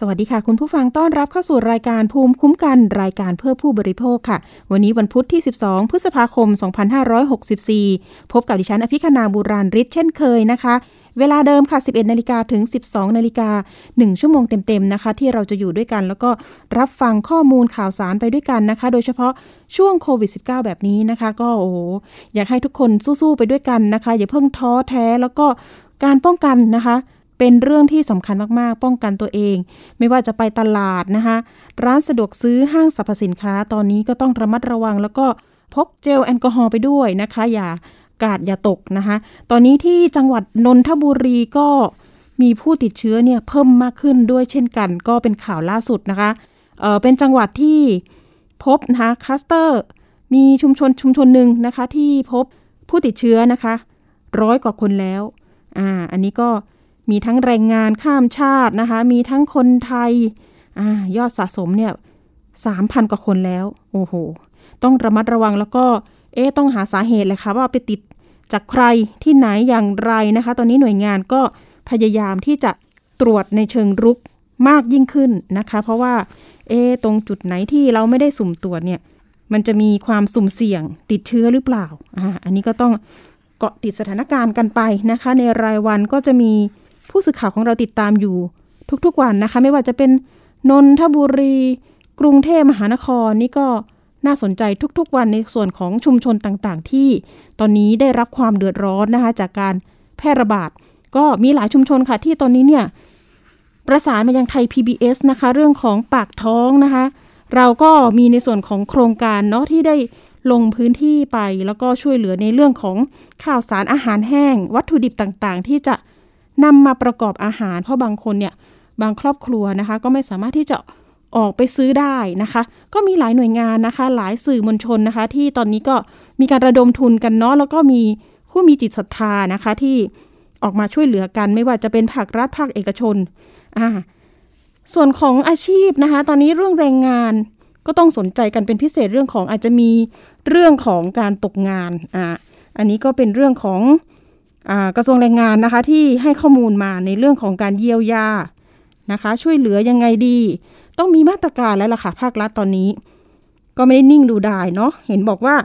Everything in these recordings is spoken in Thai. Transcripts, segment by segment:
สวัสดีค่ะ คุณผู้ฟังต้อนรับเข้าสู่รายการภูมิคุ้มกันรายการเพื่อผู้บริโภคค่ะ วันนี้วันพุธที่ 12 พฤษภาคม 2564 พบกับดิฉันอภิคณาบุราริศเช่นเคยนะคะ เวลาเดิมค่ะ 11 นาฬิกาถึง 12 นาฬิกา 1 ชั่วโมงเต็ม ๆ นะคะ ที่เราจะอยู่ด้วยกัน แล้วก็รับฟังข้อมูลข่าวสารไปด้วยกันนะคะ โดยเฉพาะช่วงโควิด -19 แบบนี้นะคะ ก็โอ้โหอยากให้ทุกคนสู้ๆไปด้วยกันนะคะ อย่าเพิ่งท้อแท้แล้วก็การป้องกันนะคะ เป็นเรื่องที่สำคัญมากๆ ป้องกันตัวเอง ไม่ว่าจะไปตลาดนะคะ ร้านสะดวกซื้อห้างสรรพสินค้าตอนนี้ก็ต้องระมัดระวัง แล้วก็พกเจลแอลกอฮอล์ไปด้วยนะคะ อย่ากาดอย่าตกนะคะ ตอนนี้ที่จังหวัดนนทบุรีก็มีผู้ติดเชื้อเนี่ยเพิ่มมากขึ้นด้วยเช่นกัน ก็เป็นข่าวล่าสุดนะคะเออเป็นจังหวัดที่พบนะคะคลัสเตอร์มีชุมชนชุมชนหนึ่งนะคะที่พบผู้ติดเชื้อนะคะร้อยกว่าคนแล้วอ่าอันนี้ก็ มีทั้งแรงงานข้ามชาตินะคะ มีทั้งคนไทยอยอดสะสมเนี่ยสามพันกว่าคนแล้ว โอ้โห ต้องระมัดระวังแล้วก็ เอ๊ะต้องหาสาเหตุเลยค่ะว่าไปติดจากใครที่ไหนอย่างไรนะคะ ตอนนี้หน่วยงานก็พยายามที่จะตรวจในเชิงรุกมากยิ่งขึ้นนะคะ เพราะว่า เอ๊ะตรงจุดไหนที่เราไม่ได้สุ่มตรวจเนี่ย มันจะมีความสุ่มเสี่ยงติดเชื้อหรือเปล่าอ่าอันนี้ก็ต้องเกาะติดสถานการณ์กันไปนะคะ ในรายวันก็จะมี ผู้สื่อข่าวของเราติดตามอยู่ทุกๆวันนะคะ ไม่ว่าจะเป็นนนทบุรี กรุงเทพมหานครนี่ก็น่าสนใจทุกๆวันในส่วนของชุมชนต่างๆ ที่ตอนนี้ได้รับความเดือดร้อนนะคะ จากการแพร่ระบาด ก็มีหลายชุมชนค่ะที่ตอนนี้เนี่ยประสานมายังไทย PBS นะคะ เรื่องของปากท้องนะคะ เราก็มีในส่วนของโครงการเนาะที่ได้ลงพื้นที่ไปแล้วก็ช่วยเหลือในเรื่องของข่าวสารอาหารแห้ง วัตถุดิบต่างๆ ที่จะ นำมาประกอบอาหาร เพราะบางคนเนี่ยบางครอบครัวนะคะ ก็ไม่สามารถที่จะออกไปซื้อได้นะคะ ก็มีหลายหน่วยงานนะคะ หลายสื่อมวลชนนะคะ ที่ตอนนี้ก็มีการระดมทุนกันเนาะแล้วก็มีผู้มีจิตศรัทธานะคะที่ออกมาช่วยเหลือกันไม่ว่าจะเป็นภาครัฐภาคเอกชนอ่าส่วนของอาชีพนะคะ ตอนนี้เรื่องแรงงานก็ต้องสนใจกันเป็นพิเศษเรื่องของอาจจะมีเรื่องของการตกงานอ่าอันนี้ก็เป็นเรื่องของ กระทรวงแรงงานนะคะที่ให้ข้อมูลมาในเรื่องของการเยียวยานะคะ ช่วยเหลือยังไงดี ต้องมีมาตรการแล้วล่ะค่ะภาครัฐตอนนี้ ก็ไม่ได้นิ่งดูดายเนาะเห็นบอกว่า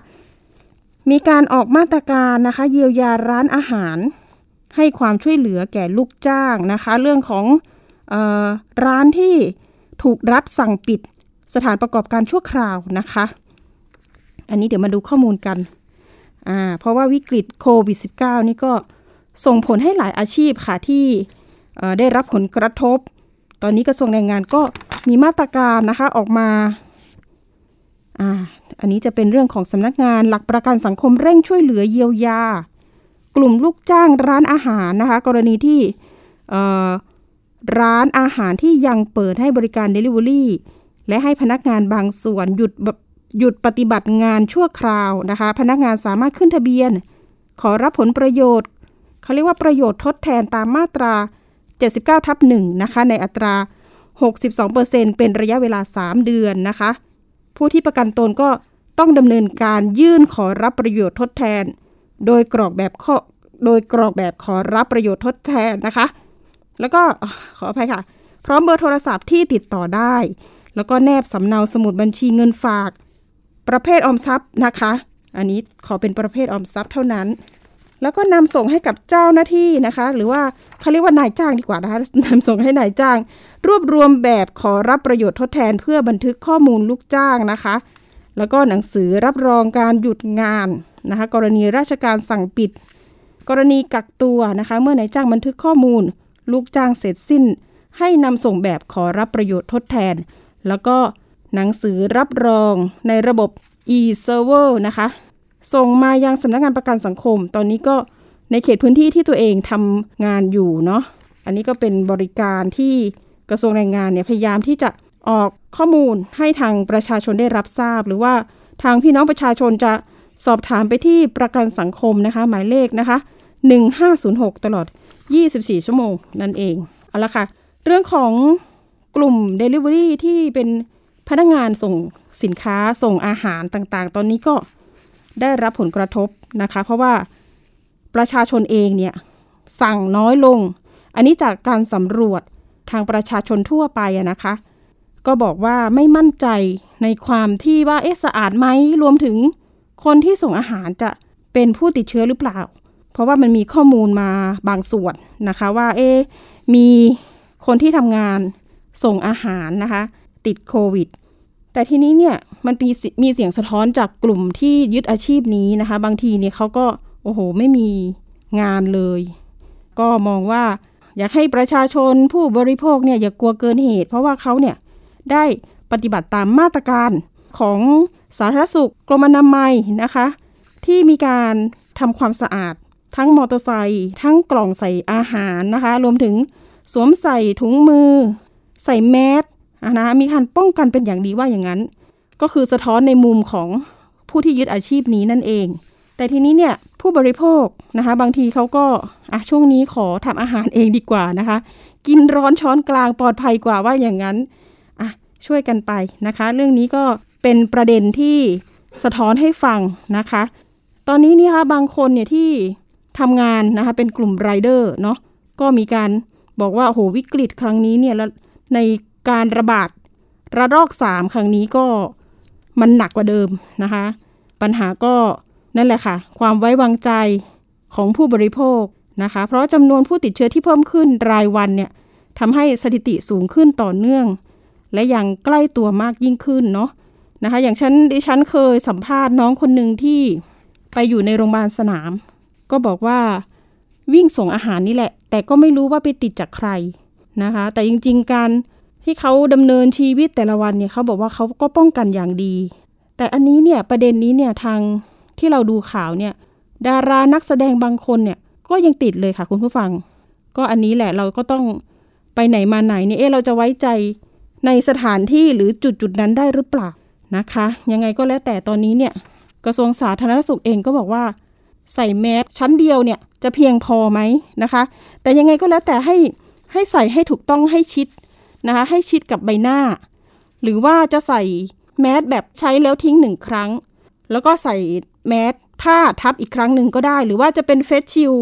มีการออกมาตรการนะคะ เยียวยาร้านอาหาร ให้ความช่วยเหลือแก่ลูกจ้างนะคะ เรื่องของออร้านที่ถูกรัฐสั่งปิดสถานประกอบการชั่วคราวนะคะ อันนี้เดี๋ยวมาดูข้อมูลกัน อ่าเพราะว่าวิกฤตโควิด -19 นี่ก็ส่งผลให้หลายอาชีพค่ะที่ได้รับผลกระทบ ตอนนี้กระทรวงแรงงานก็มีมาตรการนะคะออกมาอ่าอันนี้จะเป็นเรื่องของสำนักงานหลักประกันสังคมเร่งช่วยเหลือเยียวยา กลุ่มลูกจ้างร้านอาหารนะคะ กรณีที่ร้านอาหารที่ยังเปิดให้บริการ Delivery และให้พนักงานบางส่วนหยุด หยุดปฏิบัติงานชั่วคราวนะคะ พนักงานสามารถขึ้นทะเบียน ขอรับผลประโยชน์ เขาเรียกว่าประโยชน์ทดแทนตามมาตรา 79ทับ1นะคะ ในอัตรา 62%เป็นระยะเวลา 3 เดือนนะคะ ผู้ที่ประกันตนก็ต้องดำเนินการยื่นขอรับประโยชน์ทดแทน โดยกรอกแบบข้อโดยกรอกแบบขอรับประโยชน์ทดแทนนะคะ แล้วก็ขออภัยค่ะ พร้อมเบอร์โทรศัพท์ที่ติดต่อได้ แล้วก็แนบสำเนาสมุดบัญชีเงินฝาก ประเภทออมทรัพย์นะคะ อันนี้ขอเป็นประเภทออมทรัพย์เท่านั้น แล้วก็นำส่งให้กับเจ้าหน้าที่นะคะ หรือว่าเขาเรียกว่านายจ้างดีกว่านะคะนำส่งให้นายจ้าง รวบรวมแบบขอรับประโยชน์ทดแทนเพื่อบันทึกข้อมูลลูกจ้างนะคะ แล้วก็หนังสือรับรองการหยุดงานนะคะ กรณีราชการสั่งปิด กรณีกักตัวนะคะ เมื่อนายจ้างบันทึกข้อมูล ลูกจ้างเสร็จสิ้น ให้นำส่งแบบขอรับประโยชน์ทดแทน แล้วก็ หนังสือรับรองในระบบ e-server นะคะ ส่งมายังสำนักงานประกันสังคม ตอนนี้ก็ในเขตพื้นที่ที่ตัวเองทำงานอยู่เนาะ อันนี้ก็เป็นบริการที่กระทรวงแรงงานเนี่ยพยายามที่จะออกข้อมูลให้ทางประชาชนได้รับทราบ หรือว่าทางพี่น้องประชาชนจะสอบถามไปที่ประกันสังคมนะคะ หมายเลขนะคะ 1506 ตลอด 24 ชั่วโมงนั่นเอง เอาละค่ะ เรื่องของกลุ่ม Delivery ที่เป็น พนักงานส่งสินค้าส่งอาหารต่างๆ ตอนนี้ก็ได้รับผลกระทบนะคะ เพราะว่าประชาชนเองเนี่ยสั่งน้อยลง อันนี้จากการสำรวจทางประชาชนทั่วไปนะคะ ก็บอกว่าไม่มั่นใจในความที่ว่าเอ๊ะสะอาดไหมรวมถึงคนที่ส่งอาหารจะเป็นผู้ติดเชื้อหรือเปล่า เพราะว่ามันมีข้อมูลมาบางส่วนนะคะว่าเอ๊มีคนที่ทำงานส่งอาหารนะคะ ติดโควิด แต่ทีนี้เนี่ยมันมีมีเสียงสะท้อนจากกลุ่มที่ยึดอาชีพนี้นะคะ บางทีเนี่ยเขาก็โอ้โหไม่มีงานเลย ก็มองว่าอยากให้ประชาชนผู้บริโภคเนี่ยอย่ากลัวเกินเหตุ เพราะว่าเขาเนี่ยได้ปฏิบัติตามมาตรการของสาธารณสุขกรมอนามัยนะคะ ที่มีการทำความสะอาด ทั้งมอเตอร์ไซค์ทั้งกล่องใส่อาหารนะคะ รวมถึงสวมใส่ถุงมือ ใส่แมส นะมีการป้องกันเป็นอย่างดีว่าอย่างนั้น ก็คือสะท้อนในมุมของผู้ที่ยึดอาชีพนี้นั่นเอง แต่ทีนี้เนี่ยผู้บริโภคนะคะบางทีเขาก็อะช่วงนี้ขอทำอาหารเองดีกว่านะคะ กินร้อนช้อนกลางปลอดภัยกว่าว่าอย่างนั้นอะช่วยกันไปนะคะ เรื่องนี้ก็เป็นประเด็นที่สะท้อนให้ฟังนะคะ ตอนนี้นี่คะบางคนเนี่ยที่ทำงานนะคะเป็นกลุ่มไรเดอร์เนาะก็มีการบอกว่าโหวิกฤตครั้งนี้เนี่ยแล้วใน การระบาดระลอกสามครั้งนี้ก็มันหนักกว่าเดิมนะคะ ปัญหาก็นั่นแหละค่ะ ความไว้วางใจของผู้บริโภคนะคะ เพราะจำนวนผู้ติดเชื้อที่เพิ่มขึ้นรายวันเนี่ยทำให้สถิติสูงขึ้นต่อเนื่อง และยังใกล้ตัวมากยิ่งขึ้นเนาะนะคะ อย่างฉันดิฉันเคยสัมภาษณ์น้องคนหนึ่งที่ไปอยู่ในโรงพยาบาลสนาม ก็บอกว่าวิ่งส่งอาหารนี่แหละ แต่ก็ไม่รู้ว่าไปติดจากใครนะคะ แต่จริง ๆ การ ที่เขาดำเนินชีวิตแต่ละวันเนี่ยเขาบอกว่าเขาก็ป้องกันอย่างดี แต่อันนี้เนี่ยประเด็นนี้เนี่ยทางที่เราดูข่าวเนี่ยดารานักแสดงบางคนเนี่ยก็ยังติดเลยค่ะคุณผู้ฟัง ก็อันนี้แหละเราก็ต้องไปไหนมาไหนเนี่ยเอ๊เราจะไว้ใจในสถานที่หรือจุดจุดนั้นได้หรือเปล่านะคะ ยังไงก็แล้วแต่ตอนนี้เนี่ยกระทรวงสาธารณสุขเองก็บอกว่า ใส่แมสชั้นเดียวเนี่ยจะเพียงพอไหมนะคะ แต่ยังไงก็แล้วแต่ให้ให้ใส่ให้ถูกต้องให้ชิด นะคะให้ชิดกับใบหน้า หรือว่าจะใส่แมสแบบใช้แล้วทิ้งหนึ่งครั้ง แล้วก็ใส่แมสผ้าทับอีกครั้งหนึ่งก็ได้ หรือว่าจะเป็นเฟสชิล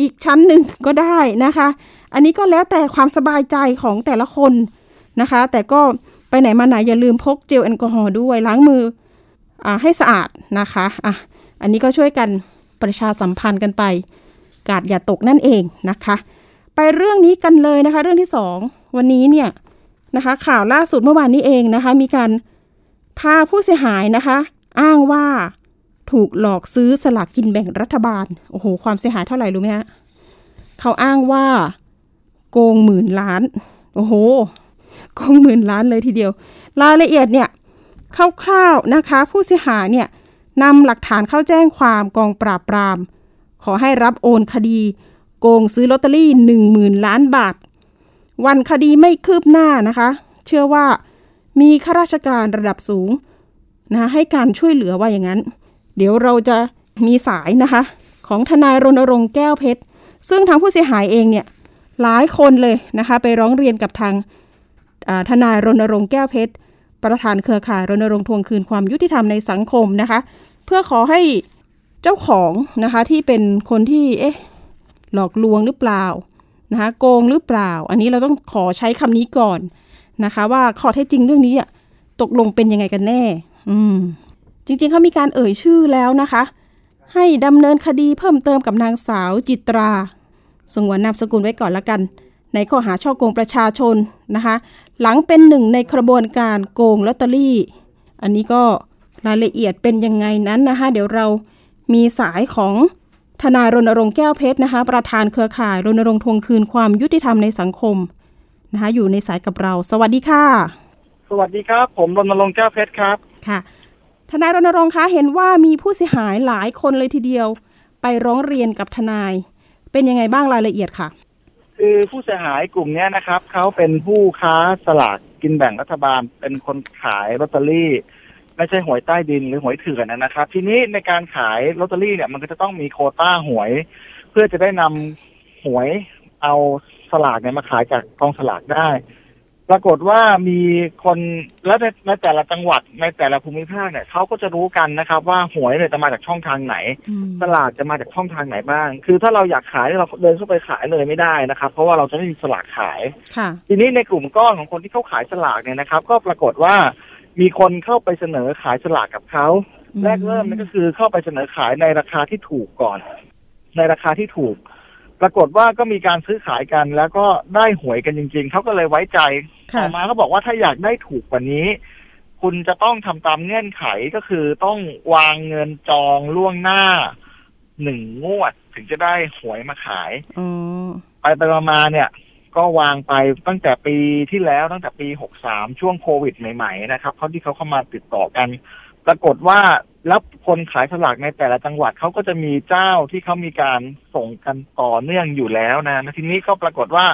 อีกชั้นหนึ่งก็ได้นะคะ อันนี้ก็แล้วแต่ความสบายใจของแต่ละคนนะคะ แต่ก็ไปไหนมาไหนอย่าลืมพกเจลแอลกอฮอล์ด้วยล้างมืออให้สะอาดนะคะอะอันนี้ก็ช่วยกันประชาสัมพันธ์กันไป กาดอย่าตกนั่นเองนะคะ ไปเรื่องนี้กันเลยนะคะ เรื่องที่สอง วันนี้เนี่ยนะคะข่าวล่าสุดเมื่อวานนี้เองนะคะ มีการพาผู้เสียหายนะคะ อ้างว่าถูกหลอกซื้อสลากกินแบ่งรัฐบาลโอ้โหความเสียหายเท่าไหร่รู้ไหมฮะเขาอ้างว่าโกงหมื่นล้าน โอ้โหโกงหมื่นล้านเลยทีเดียว รายละเอียดเนี่ยคร่าวๆนะคะ ผู้เสียหายเนี่ยนำหลักฐานเข้าแจ้งความกองปราบปราม ขอให้รับโอนคดี โกงซื้อลอตเตอรี่หนึ่งหมื่นล้านบาท วันคดีไม่คืบหน้านะคะ เชื่อว่ามีข้าราชการระดับสูงนะให้การช่วยเหลือว่าอย่างนั้น เดี๋ยวเราจะมีสายนะคะ ของทนายรณรงค์แก้วเพชร ซึ่งทางผู้เสียหายเองเนี่ยหลายคนเลยนะคะ ไปร้องเรียนกับทางทนายรณรงค์แก้วเพชร ประธานเครือข่ายรณรงค์ทวงคืนความยุติธรรมในสังคมนะคะ เพื่อขอให้เจ้าของนะคะที่เป็นคนที่เอ๊ะหลอกลวงหรือเปล่า นะคะโกงหรือเปล่า อันนี้เราต้องขอใช้คำนี้ก่อนนะคะ ว่าข้อเท็จจริงเรื่องนี้อะตกลงเป็นยังไงกันแน่ อืมจริงๆเขามีการเอ่ยชื่อแล้วนะคะ ให้ดำเนินคดีเพิ่มเติมกับนางสาวจิตราสงวนนามสกุลไว้ก่อนละกัน ในข้อหาช่อโกงประชาชนนะคะ หลังเป็นหนึ่งในกระบวนการโกงลอตเตอรี่ อันนี้ก็รายละเอียดเป็นยังไงนั้นนะคะ เดี๋ยวเรามีสายของ ทนายรณรงค์แก้วเพชรนะคะ ประธานเครือข่ายรณรงค์ทวงคืนความยุติธรรมในสังคมนะคะอยู่ในสายกับเรา สวัสดีค่ะ สวัสดีครับ ผมรณรงค์แก้วเพชรครับค่ะทนายรณรงค์คะเห็นว่ามีผู้เสียหายหลายคนเลยทีเดียว ไปร้องเรียนกับทนาย เป็นยังไงบ้างรายละเอียดค่ะ คือผู้เสียหายกลุ่มนี้นะครับเขาเป็นผู้ค้าสลากกินแบ่งรัฐบาล เป็นคนขายลอตเตอรี่ ไม่ใช่หวยใต้ดินหรือหวยเถื่อนนะครับ ทีนี้ในการขายลอตเตอรี่เนี่ยมันก็จะต้องมีโควต้าหวย เพื่อจะได้นำหวยเอาสลากเนี่ยมาขายจากกองสลากได้ ปรากฏว่ามีคนแล้วในในแต่ละจังหวัดในแต่ละภูมิภาคเนี่ยเขาก็จะรู้กันนะครับ ว่าหวยเนี่ยจะมาจากช่องทางไหนอืมสลากจะมาจากช่องทางไหนบ้าง คือถ้าเราอยากขายเราเดินเข้าไปขายเลยไม่ได้นะครับ เพราะว่าเราจะไม่มีสลากขายค่ะทีนี้ในกลุ่มก้อนของคนที่เขาขายสลากเนี่ยนะครับ ก็ปรากฏว่า มีคนเข้าไปเสนอขายสลากกับเขาอืมแรกเริ่มนั่นก็คือเข้าไปเสนอขายในราคาที่ถูกก่อน ในราคาที่ถูก ปรากฏว่าก็มีการซื้อขายกัน แล้วก็ได้หวยกันจริง ๆเขาก็เลยไว้ใจค่ะต่อมาเขาบอกว่าถ้าอยากได้ถูกกว่านี้ คุณจะต้องทำตามเงื่อนไขก็คือต้องวางเงินจองล่วงหน้าหนึ่งงวด ถึงจะได้หวยมาขายอ๋อไปไปมาๆเนี่ย ก็วางไปตั้งแต่ปีที่แล้วตั้งแต่ปีหกสามช่วงโควิดใหม่ๆนะครับเขาที่เขาเข้ามาติดต่อกัน ปรากฏว่าแล้วคนขายสลากในแต่ละจังหวัดเขาก็จะมีเจ้าที่เขามีการส่งกันต่อเนื่องอยู่แล้วนะทีนี้ก็ปรากฏว่า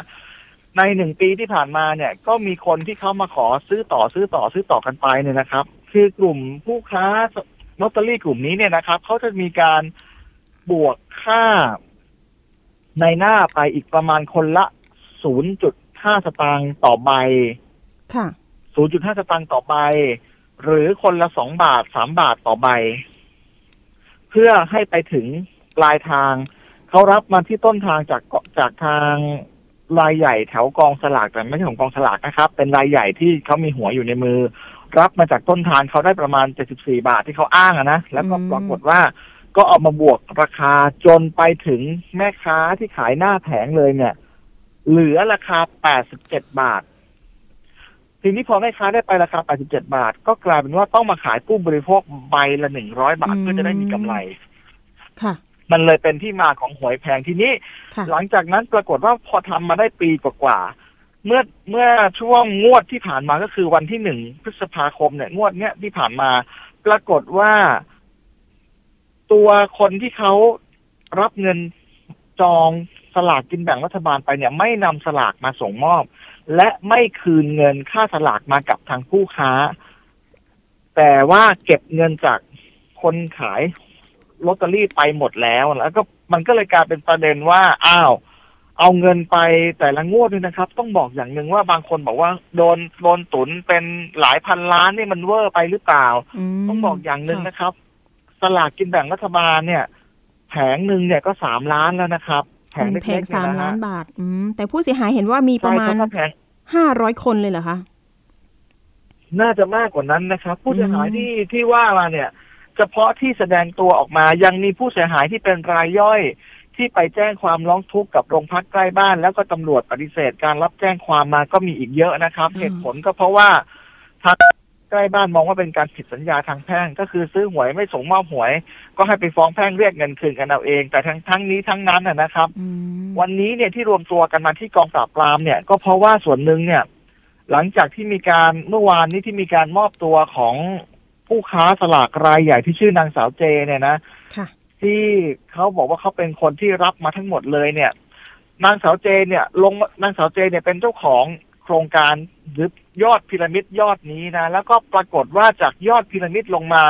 ในหนึ่งปีที่ผ่านมาเนี่ย ก็มีคนที่เขามาขอซื้อต่อซื้อต่อซื้อต่อกันไปเนี่ยนะครับ คือกลุ่มผู้ค้าลอตเตอรี่กลุ่มนี้เนี่ยนะครับเขาจะมีการบวกค่าในหน้าไปอีกประมาณคนละ 0.5สตางค์ต่อใบ ค่ะ0.5สตางค์ต่อใบ หรือคนละ2บาท3บาทต่อใบ เพื่อให้ไปถึงปลายทาง เขารับมาที่ต้นทางจากเกาะจากทางรายใหญ่แถวกองสลากแต่ไม่ใช่ของกองสลากนะครับ เป็นรายใหญ่ที่เขามีหัวอยู่ในมือ รับมาจากต้นทางเขาได้ประมาณ 74 บาทที่เขาอ้างอะนะ แล้วก็อืมปรากฏว่าก็เอามาบวกราคาจนไปถึงแม่ค้าที่ขายหน้าแผงเลยเนี่ย เหลือราคา 87 บาท ทีนี้พอแม่ค้าได้ไปราคา 87 บาท ก็กลายเป็นว่าต้องมาขายผู้บริโภคใบละ 100 บาทอืมเพื่อจะได้มีกำไร ค่ะ มันเลยเป็นที่มาของหวยแพงทีนี้ค่ะหลังจากนั้นปรากฏว่าพอทำมาได้ปีกว่าๆเมื่อเมื่อช่วงงวดที่ผ่านมาก็คือวันที่หนึ่งพฤษภาคมเนี่ย งวดเนี้ยที่ผ่านมา ปรากฏว่า ตัวคนที่เขารับเงินจอง สลากกินแบ่งรัฐบาลไปเนี่ยไม่นำสลากมาส่งมอบ และไม่คืนเงินค่าสลากมากับทางผู้ค้า แต่ว่าเก็บเงินจากคนขายลอตเตอรี่ไปหมดแล้วแล้วก็มันก็เลยกลายเป็นประเด็นว่าอ้าวเอาเงินไปแต่ละงวดนี่นะครับ ต้องบอกอย่างหนึ่งว่าบางคนบอกว่าโดนโดนตุนเป็นหลายพันล้านนี่มันเวอร์ไปหรือเปล่ามต้องบอกอย่างหนึ่งค่ะนะครับ สลากกินแบ่งรัฐบาลเนี่ย แผงหนึ่งเนี่ยก็สามล้านแล้วนะครับ แผงหเล็นึ่งแผงกๆสามเยะฮะล้านบาท อืมแต่ผู้เสียหายเห็นว่ามีประมาณใช่ถ้าแผงห้าร้อยคนเลยเหรอคะ น่าจะมากกว่านั้นนะครับ ผู้เสียหายอืมที่ที่ว่ามาเนี่ย เฉพาะที่แสดงตัวออกมายังมีผู้เสียหายที่เป็นรายย่อยที่ไปแจ้งความร้องทุกข์กับโรงพักใกล้บ้าน แล้วก็ตำรวจปฏิเสธการรับแจ้งความมาก็มีอีกเยอะนะครับ เหตุผลก็เพราะว่าทางใก ล้บ้านมองว่าเป็นการผิดสัญญาทางแพ่ง ก็คือซื้อหวยไม่ส่งมอบหวย ก็ให้ไปฟ้องแพ่งเรียกเงินคืนกันเอาเอง แต่ทั้งทั้งนี้ทั้งนั้นนะนะครับอืมวันนี้เนี่ยที่รวมตัวกันมาที่กองปราบปรามเนี่ย ก็เพราะว่าส่วนหนึ่งเนี่ย หลังจากที่มีการเมื่อวานนี้ที่มีการมอบตัวของผู้ค้าสลากรายใหญ่ที่ชื่อนางสาวเจเนี่ยนะค่ะที่เขาบอกว่าเขาเป็นคนที่รับมาทั้งหมดเลยเนี่ย นางสาวเจเนี่ย ลงนางสาวเจเนี่ยเป็นเจ้าของโครงการ หรือยอดพีระมิดยอดนี้นะ แล้วก็ปรากฏว่าจากยอดพีระมิดลงมา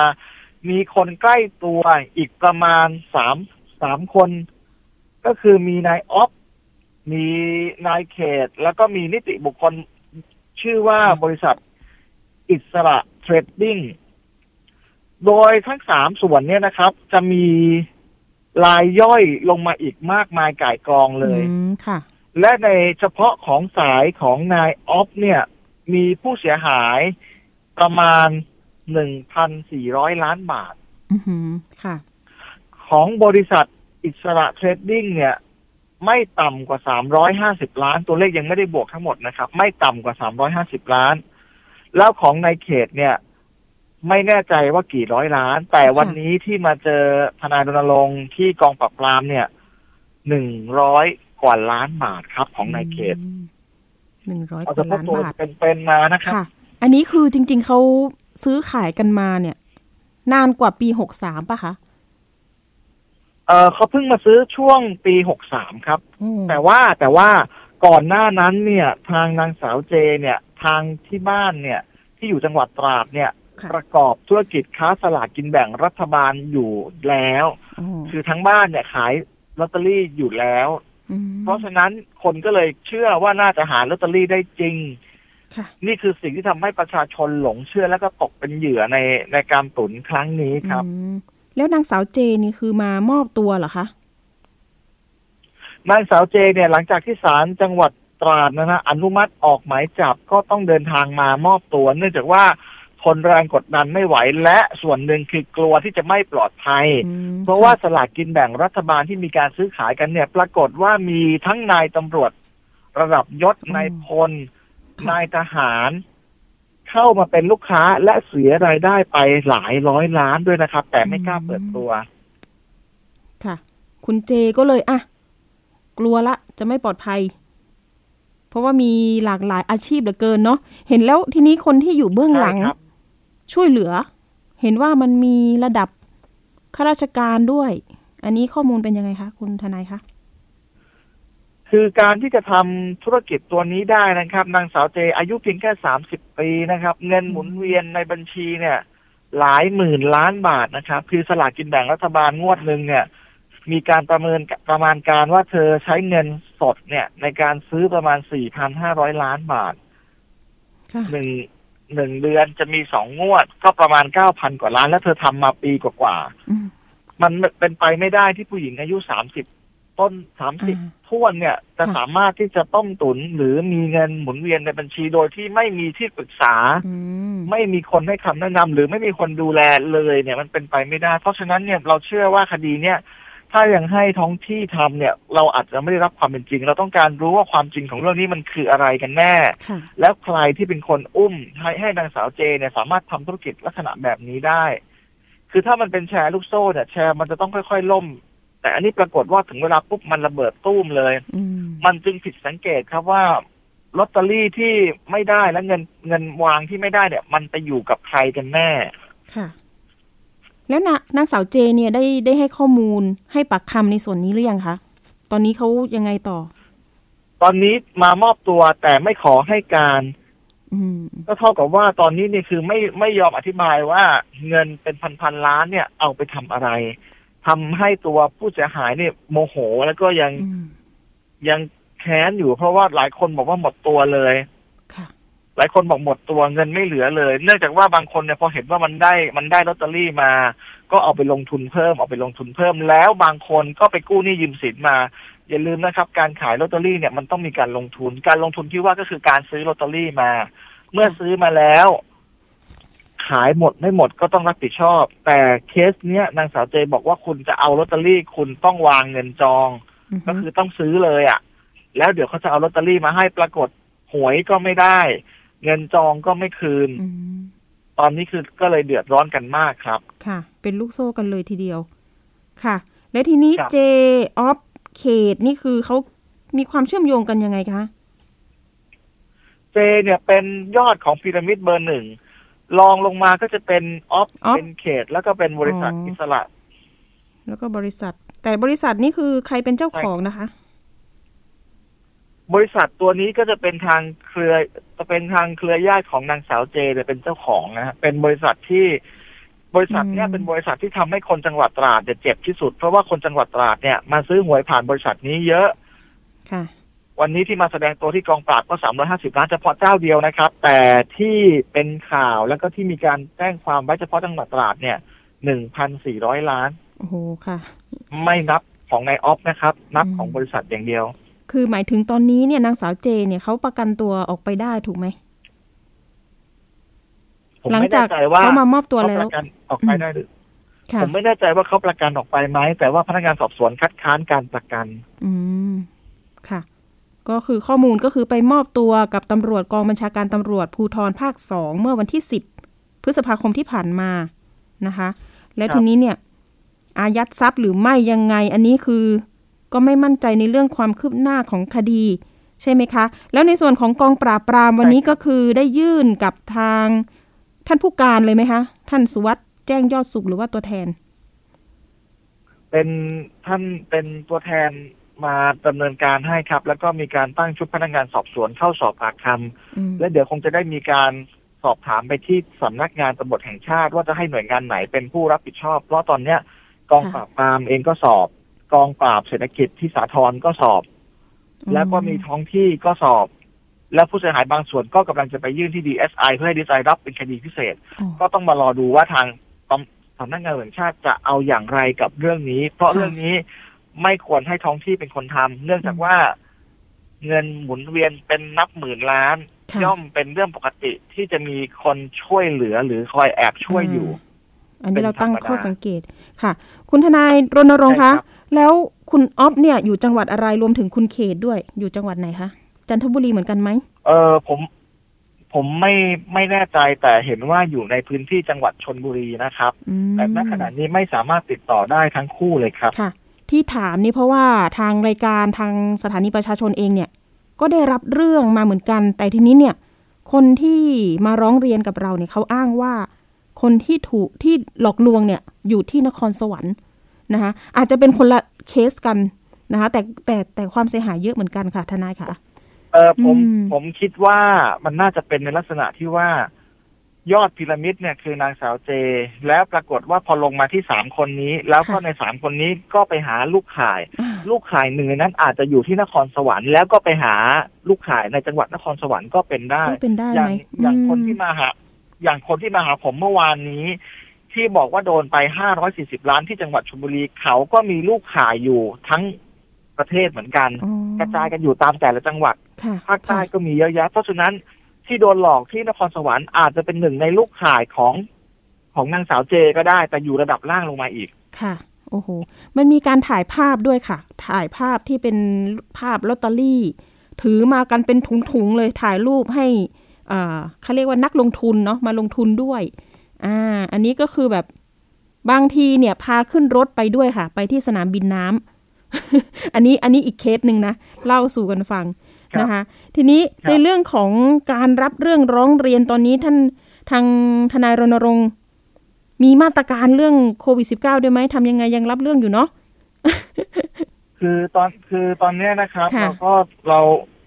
มีคนใกล้ตัวอีกประมาณสามสามคน ก็คือมีนายออฟมีนายเขต แล้วก็มีนิติบุคคลชื่อว่าบริษัทอิสระเทรดดิ้งโดยทั้งสามส่วนเนี่ยนะครับ จะมีรายย่อยลงมาอีกมากมายก่ายกองเลยค่ะ และในเฉพาะของสายของนายออฟเนี่ย มีผู้เสียหายประมาณ1,400ล้านบาทอือหือค่ะ ของบริษัทอิสระเทรดดิ้งเนี่ย ไม่ต่ำกว่า350ล้าน ตัวเลขยังไม่ได้บวกทั้งหมดนะครับ ไม่ต่ำกว่า350ล้าน แล้วของในเขตเนี่ย ไม่แน่ใจว่ากี่ร้อยล้าน แต่วันนี้ที่มาเจอทนายรณรงค์ที่กองปราบปรามเนี่ย100 กว่าล้านบาทครับของในเขตหนึ่งร้อยเอากเฉว่าพาะล้านตัวบาทเป็นๆมานะครับค่ะอันนี้คือจริง ๆเขาซื้อขายกันมาเนี่ย นานกว่าปีหกสามป่ะคะเออเขาเพิ่งมาซื้อช่วงปี63ครับอืมแต่ว่าแต่ว่าก่อนหน้านั้นเนี่ย ทางนางสาวเจเนี่ย ทางที่บ้านเนี่ย ที่อยู่จังหวัดตราดเนี่ยค่ะประกอบธุรกิจค้าสลากกินแบ่งรัฐบาลอยู่แล้วอ๋อคือทั้งบ้านเนี่ยขายลอตเตอรี่อยู่แล้วอืม เพราะฉะนั้นคนก็เลยเชื่อว่าน่าจะหาลอตเตอรี่ได้จริงค่ะนี่คือสิ่งที่ทำให้ประชาชนหลงเชื่อแล้วก็ตกเป็นเหยื่อในในการตุนครั้งนี้ครับอืมแล้วนางสาวเจนี่คือมามอบตัวเหรอคะนางสาวเจเนี่ยหลังจากที่ศาลจังหวัดตราดนะฮะอนุมัติออกหมายจับก็ต้องเดินทางมามอบตัว เนื่องจากว่า ทนแรงกดดันไม่ไหว และส่วนหนึ่งคือกลัวที่จะไม่ปลอดภัยอืมเพราะว่าสลากกินแบ่งรัฐบาลที่มีการซื้อขายกันเนี่ย ปรากฏว่ามีทั้งนายตำรวจ ระดับยศนายพลนายทหาร เข้ามาเป็นลูกค้าและเสียรายได้ไปหลายร้อยล้านด้วยนะครับ แต่ไม่กล้าเปิดตัว ค่ะ คุณเจก็เลยอะกลัวละจะไม่ปลอดภัยเพราะว่ามีหลากหลายอาชีพเหลือเกินเนาะเห็นแล้วทีนี้คนที่อยู่เบื้องหลังใช่ครับช่วยเหลือ เห็นว่ามันมีระดับข้าราชการด้วย อันนี้ข้อมูลเป็นยังไงคะ คุณทนายคะคือการที่จะทำธุรกิจตัวนี้ได้นะครับ นางสาวเจอายุเพียงแค่สามสิบปีนะครับ เงินหมุนเวียนในบัญชีเนี่ย หลายหมื่นล้านบาทนะครับ คือสลากกินแบ่งรัฐบาลงวดหนึ่งเนี่ย มีการประเมินประมาณการว่าเธอใช้เงินสดเนี่ย ในการซื้อประมาณสี่พันห้าร้อยล้านบาทค่ะหนึ่ง หนึ่งเดือนจะมีสองงวด ก็ประมาณเก้าพันกว่าล้าน แล้วเธอทำมาปีกว่าๆอืมมันเป็นไปไม่ได้ที่ผู้หญิงอายุสามสิบต้นสามสิบอ่าท้วนเนี่ยจะค่ะสามารถที่จะต้มตุนหรือมีเงินหมุนเวียนในบัญชีโดยที่ไม่มีที่ปรึกษาอืมไม่มีคนให้คำแนะนำหรือไม่มีคนดูแลเลยเนี่ยมันเป็นไปไม่ได้ เพราะฉะนั้นเนี่ยเราเชื่อว่าคดีเนี่ย ถ้ายังให้ท้องที่ทำเนี่ย เราอาจจะไม่ได้รับความเป็นจริง เราต้องการรู้ว่าความจริงของเรื่องนี้มันคืออะไรกันแน่ค่ะแล้วใครที่เป็นคนอุ้มให้ให้นางสาวเจเนี่ยสามารถทำธุรกิจลักษณะแบบนี้ได้ คือถ้ามันเป็นแชร์ลูกโซ่เนี่ยแชร์มันจะต้องค่อยๆล่ม แต่อันนี้ปรากฏว่าถึงเวลาปุ๊บมันระเบิดตู้มเลยอืมมันจึงผิดสังเกตครับว่าลอตเตอรี่ที่ไม่ได้และเงินเงินวางที่ไม่ได้เนี่ย มันไปอยู่กับใครกันแน่ค่ะ แล้วนะนางสาวเจเนี่ยได้ได้ให้ข้อมูลให้ปากคำในส่วนนี้หรือยังคะ ตอนนี้เขายังไงต่อ ตอนนี้มามอบตัวแต่ไม่ขอให้การอืมก็เท่ากับว่าตอนนี้เนี่ยคือไม่ไม่ยอมอธิบายว่าเงินเป็นพันพันๆล้านเนี่ยเอาไปทำอะไรทำให้ตัวผู้เสียหายเนี่ยโมโหแล้วก็ยังอืมยังแค้นอยู่เพราะว่าหลายคนบอกว่าหมดตัวเลยค่ะ หลายคนบอกหมดตัวเงินไม่เหลือเลย เนื่องจากว่าบางคนเนี่ยพอเห็นว่ามันได้มันได้ลอตเตอรี่มา ก็เอาไปลงทุนเพิ่มเอาไปลงทุนเพิ่ม แล้วบางคนก็ไปกู้หนี้ยืมสินมา อย่าลืมนะครับ การขายลอตเตอรี่เนี่ยมันต้องมีการลงทุน การลงทุนที่ว่าก็คือการซื้อลอตเตอรี่มา เมื่อซื้อมาแล้ว ขายหมดไม่หมดก็ต้องรับผิดชอบ แต่เคสเนี้ยนางสาวเจบอกว่าคุณจะเอาลอตเตอรี่คุณต้องวางเงินจองอือฮึก็คือต้องซื้อเลยอะ่ะ แล้วเดี๋ยวเขาจะเอาลอตเตอรี่มาให้ปรากฏหวยก็ไม่ได้ เงินจองก็ไม่คืนอืมตอนนี้คือก็เลยเดือดร้อนกันมากครับ ค่ะ เป็นลูกโซ่กันเลยทีเดียว ค่ะ แล้วทีนี้ครับเจออฟเขตนี่คือเขามีความเชื่อมโยงกันยังไงคะ เจเนี่ยเป็นยอดของพีระมิดเบอร์หนึ่งรองลงมาก็จะเป็นออฟอ๊อฟเป็นเขต แล้วก็เป็นบริษัทอ๋ออิอิสระ แล้วก็บริษัท แต่บริษัทนี่คือใครเป็นเจ้าของนะคะ บริษัทตัวนี้ก็จะเป็นทางเครือจะเป็นทางเครือญาติของนางสาวเจเนี่ยเป็นเจ้าของนะฮะเป็นบริษัทที่บริษัทเนี้ยอืมเป็นบริษัทที่ทำให้คนจังหวัดตราดเนี่ยเจ็บที่สุด เพราะว่าคนจังหวัดตราดเนี่ยมาซื้อหวยผ่านบริษัทนี้เยอะค่ะวันนี้ที่มาแสดงตัวที่กองปราบก็สามร้อยห้าสิบล้านเฉพาะเจ้าเดียวนะครับ แต่ที่เป็นข่าวแล้วก็ที่มีการแจ้งความไว้เฉพาะจังหวัดตราดเนี่ยหนึ่งพันสี่ร้อยล้าน โอ้โหค่ะ ไม่นับของนายออฟนะครับ นับอืมของบริษัทอย่างเดียว คือหมายถึงตอนนี้เนี่ยนางสาวเจเนี่ยเขาประกันตัวออกไปได้ถูกไหมผมหลังไม่จาแน่กใจว่าเขามามอบตัวเขาแล้ปวระกันออกไปได้หรือค่ะผมไม่แน่ใจว่าเขาประกันออกไปไหมแต่ว่าพนักงานสอบสวนคัดค้านการประกัน อืมค่ะ ก็คือข้อมูลก็คือไปมอบตัวกับตำรวจกองบัญชาการตำรวจภูธรภาคสองเมื่อวันที่สิบพฤษภาคมที่ผ่านมานะคะ แล้วครับทีนี้เนี่ย อายัดทรัพย์หรือไม่ยังไง อันนี้คือ ก็ไม่มั่นใจในเรื่องความคืบหน้าของคดี ใช่ไหมคะ แล้วในส่วนของกองปราบปรามวันนี้ก็คือได้ยื่นกับทางท่านผู้การเลยไหมคะ ท่านสุวัสด์แจ้งยอดสุขหรือว่าตัวแทน เป็นท่านเป็นตัวแทนมาดำเนินการให้ครับ แล้วก็มีการตั้งชุดพนักงานสอบสวนเข้าสอบปากคำอืมและเดี๋ยวคงจะได้มีการสอบถามไปที่สำนักงานตำรวจแห่งชาติ ว่าจะให้หน่วยงานไหนเป็นผู้รับผิดชอบ เพราะตอนเนี้ยกองปราบปรามเองก็สอบ กองปราบเศรษฐกิจที่สาทรก็สอบ แล้วก็มีท้องที่ก็สอบ แล้วผู้เสียหายบางส่วนก็กำลังจะไปยื่นที่ DSI เพื่อให้ DSI รับเป็นคดีพิเศษอ๋อก็ต้องมารอดูว่าทางสำนักงานตำรวจแห่งชาติจะเอาอย่างไรกับเรื่องนี้ เพราะค่ะเรื่องนี้ไม่ควรให้ท้องที่เป็นคนทำเนื่องจากว่าเงินหมุนเวียนเป็นนับหมื่นล้านค่ะย่อมเป็นเรื่องปกติที่จะมีคนช่วยเหลือหรือคอยแอบช่วยอยู่ อันนี้เราตั้งเป็นธรรมดาข้อสังเกตค่ะ คุณทนายรณรงค์ใช่คะครับ แล้วคุณออฟเนี่ยอยู่จังหวัดอะไรรวมถึงคุณเขตด้วย อยู่จังหวัดไหนคะจันทบุรีเหมือนกันไหมเออผมผมไม่ไม่แน่ใจแต่เห็นว่าอยู่ในพื้นที่จังหวัดชนบุรีนะครับอืมแต่ณขณะนี้ไม่สามารถติดต่อได้ทั้งคู่เลยครับค่ะ ที่ถามนี่เพราะว่าทางรายการทางสถานีประชาชนเองเนี่ย ก็ได้รับเรื่องมาเหมือนกัน แต่ทีนี้เนี่ย คนที่มาร้องเรียนกับเราเนี่ยเขาอ้างว่า คนที่ถูกที่หลอกลวงเนี่ย อยู่ที่นครสวรรค์ นะคะอาจจะเป็นคนละเคสกันนะคะแต่แต่แต่ความเสียหายเยอะเหมือนกันค่ะทนายค่ะเออผมอืมผมคิดว่ามันน่าจะเป็นในลักษณะที่ว่ายอดพีระมิดเนี่ยคือนางสาวเจ แล้วปรากฏว่าพอลงมาที่สามคนนี้ แล้วก็ในสามคนนี้ก็ไปหาลูกข่ายอ่าลูกข่ายหนึ่งในนั้นอาจจะอยู่ที่นครสวรรค์แล้วก็ไปหาลูกข่ายในจังหวัดนครสวรรค์ก็เป็นได้ก็เป็นได้อย่าไหมงอย่างคนอืมที่มาหาอย่างคนที่มาหาผมเมื่อวานนี้ ที่บอกว่าโดนไปห้าร้อยสี่สิบล้านที่จังหวัดชลบุรีเขาก็มีลูกข่ายอยู่ทั้งประเทศเหมือนกันอ๋อกระจายกันอยู่ตามแต่ละจังหวัดค่ะภาคใต้ค่ะก็มีเยอะแยะ เพราะฉะนั้นที่โดนหลอกที่นครสวรรค์อาจจะเป็นหนึ่งในลูกข่ายของของนางสาวเจก็ได้ แต่อยู่ระดับล่างลงมาอีกค่ะโอ้โหมันมีการถ่ายภาพด้วยค่ะ ถ่ายภาพที่เป็นภาพลอตเตอรี่ ถือมากันเป็นถุงๆเลยถ่ายรูปให้อ่าเขาเรียกว่านักลงทุนเนาะมาลงทุนด้วย อ่า อันนี้ก็คือแบบบางทีเนี่ยพาขึ้นรถไปด้วยค่ะ ไปที่สนามบินน้ำ อันนี้อันนี้อีกเคสหนึ่งนะ เล่าสู่กันฟังครับนะคะ ทีนี้ครับในเรื่องของการรับเรื่องร้องเรียนตอนนี้ท่านทางทนายรณรงค์มีมาตรการเรื่องโควิด -19 ด้วยไหมทำยังไงยังรับเรื่องอยู่เนาะคือตอนคือตอนเนี้ยนะครับค่ะเราก็เรา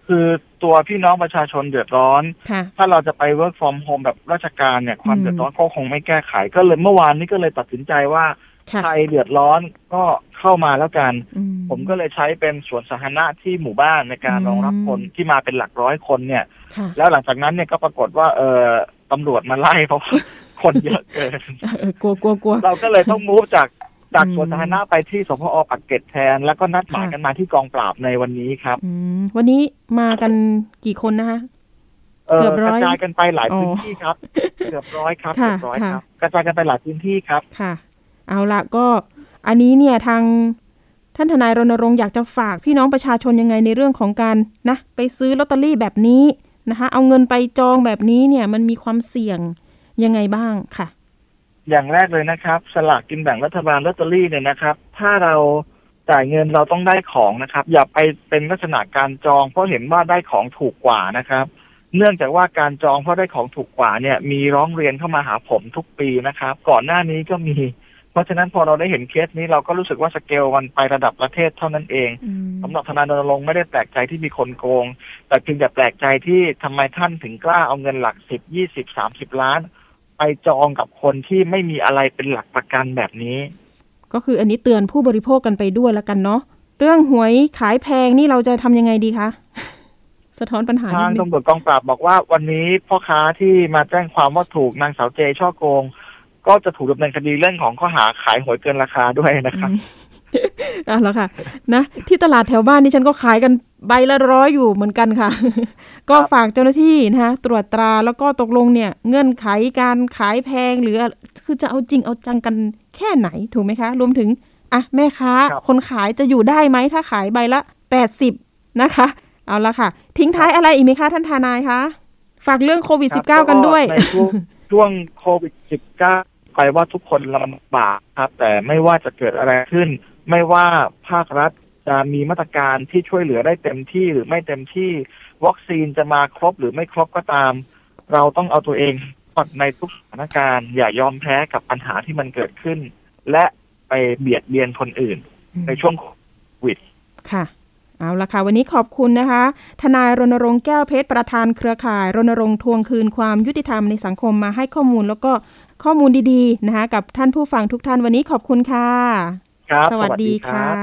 คือตัวพี่น้องประชาชนเดือดร้อน ค่ะ ถ้าเราจะไป work from home แบบราชการเนี่ยความอืม เดือดร้อนก็คงไม่แก้ไข ก็เลยเมื่อวานนี้ก็เลยตัดสินใจว่าค่ะใครเดือดร้อนก็เข้ามาแล้วกัน อื ผมก็เลยใช้เป็นสวนสาธารณะที่หมู่บ้านในการอืม รองรับคนที่มาเป็นหลักร้อยคนเนี่ย ค่ะ แล้วหลังจากนั้นเนี่ยก็ปรากฏว่าเออตำรวจมาไล่เพราะว่า คนเยอะเกิน เออกลัวกลัวกลัว เราก็เลยต้องมูฟจาก จากอืมสวนสาธารณะไปที่สพอปักเกร็ดแทน แล้วก็นัดหมายค่ะกันมาที่กองปราบในวันนี้ครับอืมวันนี้มากันกี่คนนะคะเออเกือบกร้ระอยจายกันไปหลายอ๋อพื้นที่ครับ เกือบร้อยครับค่ะเกือบร้อยค่ะครับ กระจายกันไปหลายพื้นที่ครับค่ะ เอาละก็อันนี้เนี่ยทางท่านทนายรณรงค์อยากจะฝากพี่น้องประชาชนยังไงในเรื่องของการนะไปซื้อลอตเตอรี่แบบนี้นะคะ เอาเงินไปจองแบบนี้เนี่ยมันมีความเสี่ยงยังไงบ้างค่ะ อย่างแรกเลยนะครับ สลากกินแบ่งรัฐบาลลอตเตอรี่เนี่ยนะครับ ถ้าเราจ่ายเงินเราต้องได้ของนะครับ อย่าไปเป็นลักษณะการจอง เพราะเห็นว่าได้ของถูกกว่านะครับ เนื่องจากว่าการจองเพราะได้ของถูกกว่าเนี่ย มีร้องเรียนเข้ามาหาผมทุกปีนะครับ ก่อนหน้านี้ก็มี เพราะฉะนั้นพอเราได้เห็นเคสนี้เราก็รู้สึกว่าสเกลมันไประดับประเทศเท่านั้นเองอืมสำหรับทนายรณรงค์ไม่ได้แปลกใจที่มีคนโกง แต่เพียงแต่แปลกใจที่ทำไมท่านถึงกล้าเอาเงินหลักสิบยี่สิบสามสิบล้าน ไปจองกับคนที่ไม่มีอะไรเป็นหลักประกันแบบนี้ ก็คืออันนี้เตือนผู้บริโภคกันไปด้วยแล้วกันเนาะเรื่องหวยขายแพงนี่เราจะทำยังไงดีคะสะท้อนปัญหานิทาดงนึงตำรวจกองปราบบอกว่าวันนี้พ่อค้าที่มาแจ้งความว่าถูกนางสาวเจช่อโกง ก็จะถูกดำเนินคดีเรื่องของข้อหาขายหวยเกินราคาด้วยนะครับ อะแล้วค่ะนะที่ตลาดแถวบ้านนี่ฉันก็ขายกันใบละร้อยอยู่เหมือนกันค่ะ ก็ฝากเจ้าหน้าที่นะคะตรวจตราแล้วก็ตกลงเนี่ยเงื่อนไขการขายแพงหรือคือจะเอาจริงเอาจังกันแค่ไหนถูกไหมคะ รวมถึงอะแม่ค้าครับคนขายจะอยู่ได้ไหมถ้าขายใบละแปดสิบนะคะ เอาละค่ะ ทิ้งท้ายอะไรอีกไหมคะท่านทนายคะฝากเรื่องโควิดครับ -19 กันด้วยในช่วงช่วงโควิด -19 ไปว่าทุกคนลำบากครับ แต่ไม่ว่าจะเกิดอะไรขึ้น ไม่ว่าภาครัฐจะมีมาตรการที่ช่วยเหลือได้เต็มที่หรือไม่เต็มที่วัคซีนจะมาครบหรือไม่ครบก็ตาม เราต้องเอาตัวเองปลอดในทุกสถานการณ์อย่ายอมแพ้กับปัญหาที่มันเกิดขึ้น และไปเบียดเบียนคนอื่น ในช่วงโควิดค่ะเอาละค่ะ วันนี้ขอบคุณนะคะ ทนายรณรงค์แก้วเพชรประธานเครือข่ายรณรงค์ทวงคืนความยุติธรรมในสังคมมาให้ข้อมูลแล้วก็ข้อมูลดีๆนะคะ กับท่านผู้ฟังทุกท่านวันนี้ขอบคุณค่ะ ครับสวัสดีรัค่ะบ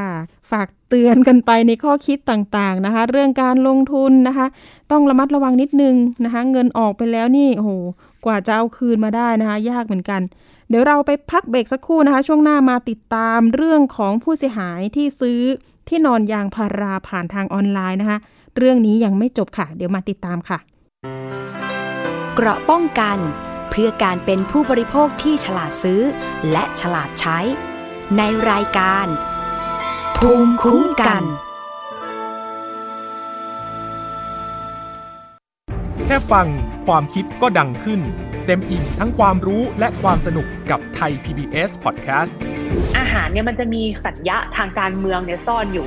ฝากเตือนกันไปในข้อคิดต่างๆนะคะ เรื่องการลงทุนนะคะ ต้องระมัดระวังนิดนึงนะคะ เงินออกไปแล้วนี่โอ้โหกว่าจะเอาคืนมาได้นะคะ ยากเหมือนกัน เดี๋ยวเราไปพักเบรกสักครู่นะคะ ช่วงหน้ามาติดตามเรื่องของผู้เสียหายที่ซื้อที่นอนยางพาราผ่านทางออนไลน์นะคะ เรื่องนี้ยังไม่จบค่ะ เดี๋ยวมาติดตามค่ะ เกราะป้องกัน เพื่อการเป็นผู้บริโภคที่ฉลาดซื้อ และฉลาดใช้ ในรายการ ภูมิคุ้มกัน แค่ฟังความคิดก็ดังขึ้น เต็มอิ่มทั้งความรู้และความสนุกกับไทย PBS Podcast อาหารเนี่ยมันจะมีสัญญะทางการเมืองเนี่ยซ่อนอยู่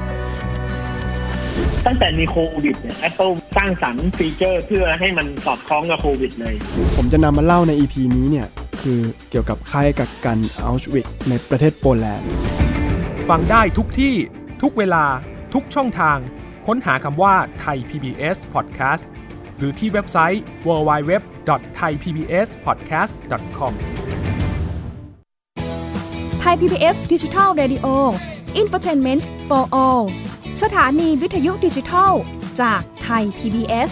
ตั้งแต่มีโควิดเนี่ย Apple สร้างสรรค์ฟีเจอร์เพื่อให้มันสอดคล้องกับโควิดเลย ผมจะนำมาเล่าใน EP นี้เนี่ย คือเกี่ยวกับค่ายกักกันอัลชวิกในประเทศโปแลนด์ ฟังได้ทุกที่ทุกเวลาทุกช่องทาง ค้นหาคำว่าไทย PBS Podcast หรือที่เว็บไซต์ www.thaipbspodcast.com ไทย PBS ดิจิทัล Radio Infotainment for All สถานีวิทยุดิจิทัล จากไทย PBS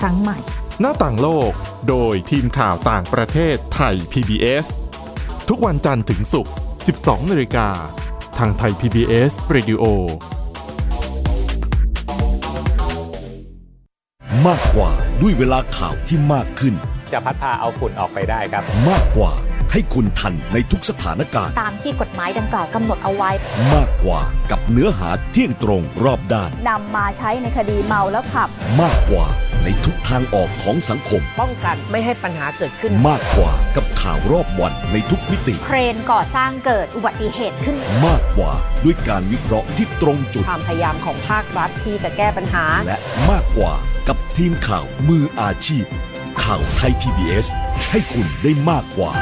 ครั้งใหม่ หน้าต่างโลก โดยทีมข่าวต่างประเทศไทย PBS ทุกวันจันทร์ถึงศุกร์ 12 นาฬิกา ทางไทย PBS Radio มากกว่าด้วยเวลาข่าวที่มากขึ้น จะพัดพาเอาฝุ่นออกไปได้ครับ มากกว่าให้คุณทันในทุกสถานการณ์ ตามที่กฎหมายดังกล่าวกำหนดเอาไว้ มากกว่ากับเนื้อหาเที่ยงตรงรอบด้านนำมาใช้ในคดีเมาแล้วขับ มากกว่า ในทุกทางออกของสังคม ป้องกันไม่ให้ปัญหาเกิดขึ้น มากกว่ากับข่าวรอบวันในทุกมิติ เครนก่อสร้างเกิดอุบัติเหตุขึ้น มากกว่าด้วยการวิเคราะห์ที่ตรงจุด ความพยายามของภาครัฐที่จะแก้ปัญหา และมากกว่ากับทีมข่าวมืออาชีพ ข่าวไทย PBS ให้คุณได้มากกว่า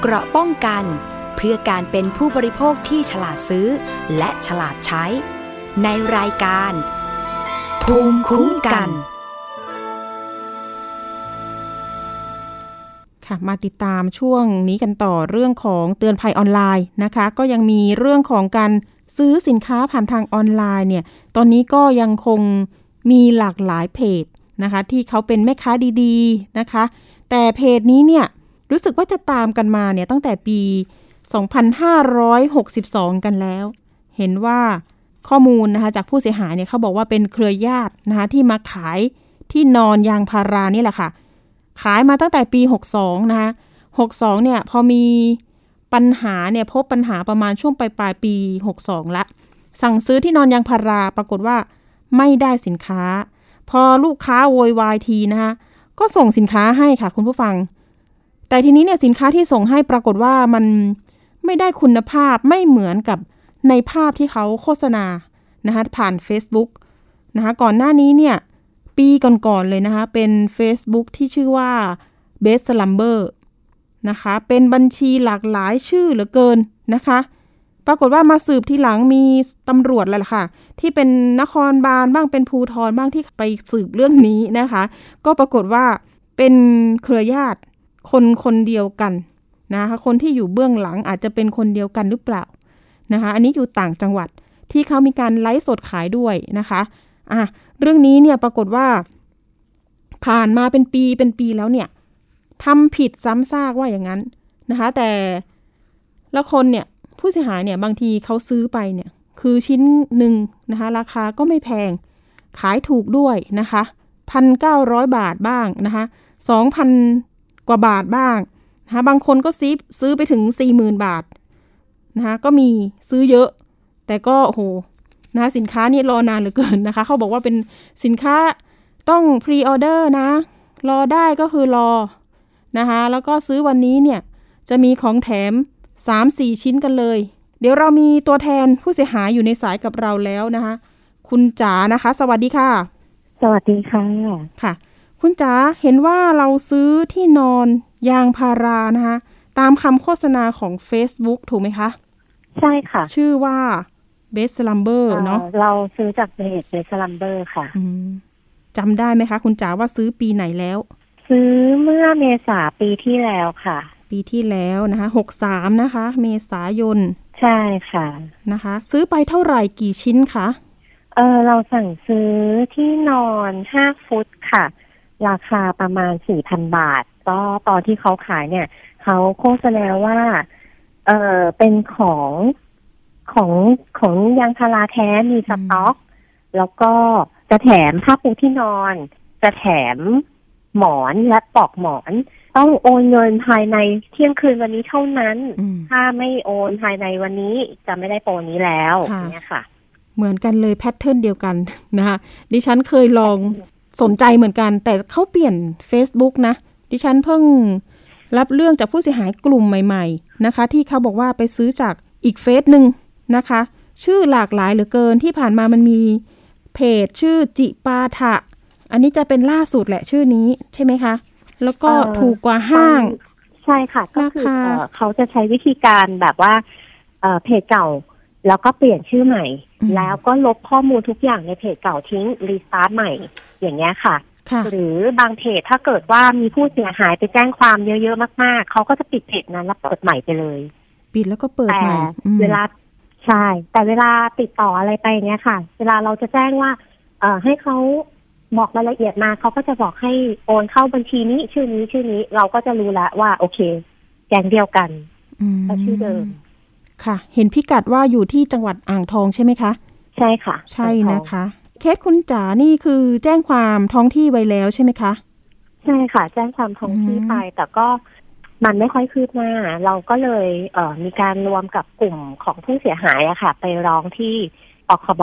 เกราะป้องกันเพื่อการเป็นผู้บริโภคที่ฉลาดซื้อ และฉลาดใช้ ในรายการ ภูมิคุ้มกัน ค่ะมาติดตามช่วงนี้กันต่อเรื่องของเตือนภัยออนไลน์นะคะ ก็ยังมีเรื่องของการซื้อสินค้าผ่านทางออนไลน์เนี่ย ตอนนี้ก็ยังคงมีหลากหลายเพจนะคะ ที่เขาเป็นแม่ค้าดีๆนะคะ แต่เพจนี้เนี่ยรู้สึกว่าจะตามกันมาเนี่ยตั้งแต่ปี 2562 กันแล้ว เห็นว่า ข้อมูลนะคะจากผู้เสียหายเนี่ยเขาบอกว่าเป็นเครือญาตินะคะที่มาขายที่นอนยางพารานี่แหละค่ะ ขายมาตั้งแต่ปี 62 นะคะ 62 เนี่ยพอมีปัญหาเนี่ยพบปัญหาประมาณช่วงปลายปลายปี 62 ละ สั่งซื้อที่นอนยางพาราปรากฏว่าไม่ได้สินค้า พอลูกค้าโวยวายทีนะคะก็ส่งสินค้าให้ค่ะคุณผู้ฟัง แต่ทีนี้เนี่ยสินค้าที่ส่งให้ปรากฏว่ามันไม่ได้คุณภาพไม่เหมือนกับ ในภาพที่เขาโฆษณานะคะผ่าน Facebook นะคะก่อนหน้านี้เนี่ย ปีก่อนๆเลยนะคะ เป็น Facebook ที่ชื่อว่า Best Slumber นะคะ เป็นบัญชีหลากหลายชื่อเหลือเกินนะคะ ปรากฏว่ามาสืบทีหลังมีตำรวจแล้วล่ะค่ะ ที่เป็นนครบาลบ้างเป็นภูทรบ้างที่ไปสืบเรื่องนี้นะคะ ก็ปรากฏว่าเป็นเครือญาติคนคนเดียวกันนะคะคนที่อยู่เบื้องหลังอาจจะเป็นคนเดียวกันหรือเปล่า นะคะอันนี้อยู่ต่างจังหวัดที่เขามีการไลฟ์สดขายด้วยนะคะอะเรื่องนี้เนี่ยปรากฏว่า ผ่านมาเป็นปีเป็นปีแล้วเนี่ยทำผิดซ้ำซากว่าอย่างนั้นนะคะ แต่ละคนเนี่ยผู้เสียหายเนี่ยบางทีเขาซื้อไปเนี่ย คือชิ้นหนึ่งนะคะ ราคาก็ไม่แพง ขายถูกด้วยนะคะพันเก้าร้อยบาทบ้างนะคะสองพันกว่าบาทบ้างนะคะบางคนก็ซื้อซื้อไปถึงสี่หมื่นบาท นะคะก็มีซื้อเยอะ แต่ก็โอ้โหนะคะสินค้านี่รอนานเหลือเกินนะคะ เขาบอกว่าเป็นสินค้าต้องพรีออเดอร์นะ รอได้ก็คือรอนะคะแล้วก็ซื้อวันนี้เนี่ยจะมีของแถม 3-4 ชิ้นกันเลย เดี๋ยวเรามีตัวแทนผู้เสียหายอยู่ในสายกับเราแล้วนะคะ คุณจ๋านะคะ สวัสดีค่ะ สวัสดีค่ะค่ะ คุณจ๋าเห็นว่าเราซื้อที่นอนยางพารานะคะ ตามคำโฆษณาของ Facebook ถูกไหมคะ ใช่ค่ะ ชื่อว่า Best Slumber เนาะเราซื้อจากเพจเบสลัมเบอร์ค่ะจำได้ไหมคะ คุณจ๋าว่าซื้อปีไหนแล้ว ซื้อเมื่อเมษาปีที่แล้วค่ะ ปีที่แล้วนะคะหกสามนะคะ เมษายน ใช่ค่ะนะคะ ซื้อไปเท่าไหร่กี่ชิ้นคะเออเราสั่งซื้อที่นอนห้าฟุตค่ะ ราคาประมาณสี่พันบาท ก็ตอนที่เขาขายเนี่ย เขาโฆษณาว่า เออเป็นของของของยางพาราแท้มีสต็อก แล้วก็จะแถมผ้าปูที่นอน จะแถมหมอนและปลอกหมอน ต้องโอนเงินภายในเที่ยงคืนวันนี้เท่านั้น ถ้าไม่โอนภายในวันนี้จะไม่ได้โปรนี้แล้วค่ะเนี่ยค่ะ เหมือนกันเลยแพทเทิร์นเดียวกันนะคะดิฉันเคยลองสนใจเหมือนกัน แต่เขาเปลี่ยน Facebook นะ ดิฉันเพิ่ง รับเรื่องจากผู้เสียหายกลุ่มใหม่ ๆ นะคะ ที่เขาบอกว่าไปซื้อจากอีกเฟซหนึ่งนะคะ ชื่อหลากหลายเหลือเกินที่ผ่านมามันมีเพจชื่อจิปาถะ อันนี้จะเป็นล่าสุดแหละชื่อนี้ใช่ไหมคะ แล้วก็เอ่อถูกกว่าห้าง ใช่ค่ะ ก็คือราคาเอ่อเขาจะใช้วิธีการแบบว่าเอ่อเพจเก่าแล้วก็เปลี่ยนชื่อใหม่ แล้วก็ลบข้อมูลทุกอย่างในเพจเก่าทิ้งรีสตาร์ทใหม่อย่างเงี้ยค่ะค่ะ หรือบางเพจถ้าเกิดว่ามีผู้เสียหายไปแจ้งความเยอะๆมากๆ เขาก็จะปิดเพจนั้นแล้วเปิดใหม่ไปเลย ปิดแล้วก็เปิดแต่ใหม่อืมเวลาใช่ แต่เวลาติดต่ออะไรไปเนี้ยค่ะ เวลาเราจะแจ้งว่า เอ่อให้เขาบอกรายละเอียดมาเขาก็จะบอกให้โอนเข้าบัญชีนี้ชื่อนี้ชื่อนี้เราก็จะรู้แล้วว่า โอเค แกงเดียวกันอืมก็ชื่อเดิม ค่ะ เห็นพิกัดว่าอยู่ที่จังหวัดอ่างทองใช่ไหมคะ ใช่ค่ะ ใช่นะคะ เคสคุณจ๋านี่คือแจ้งความท้องที่ไว้แล้วใช่ไหมคะใช่ค่ะ แจ้งความท้องที่ไป แต่ก็มันไม่ค่อยคืบหน้า เราก็เลยเอ่อมีการรวมกับกลุ่มของผู้เสียหายอะค่ะ ไปร้องที่ปคบ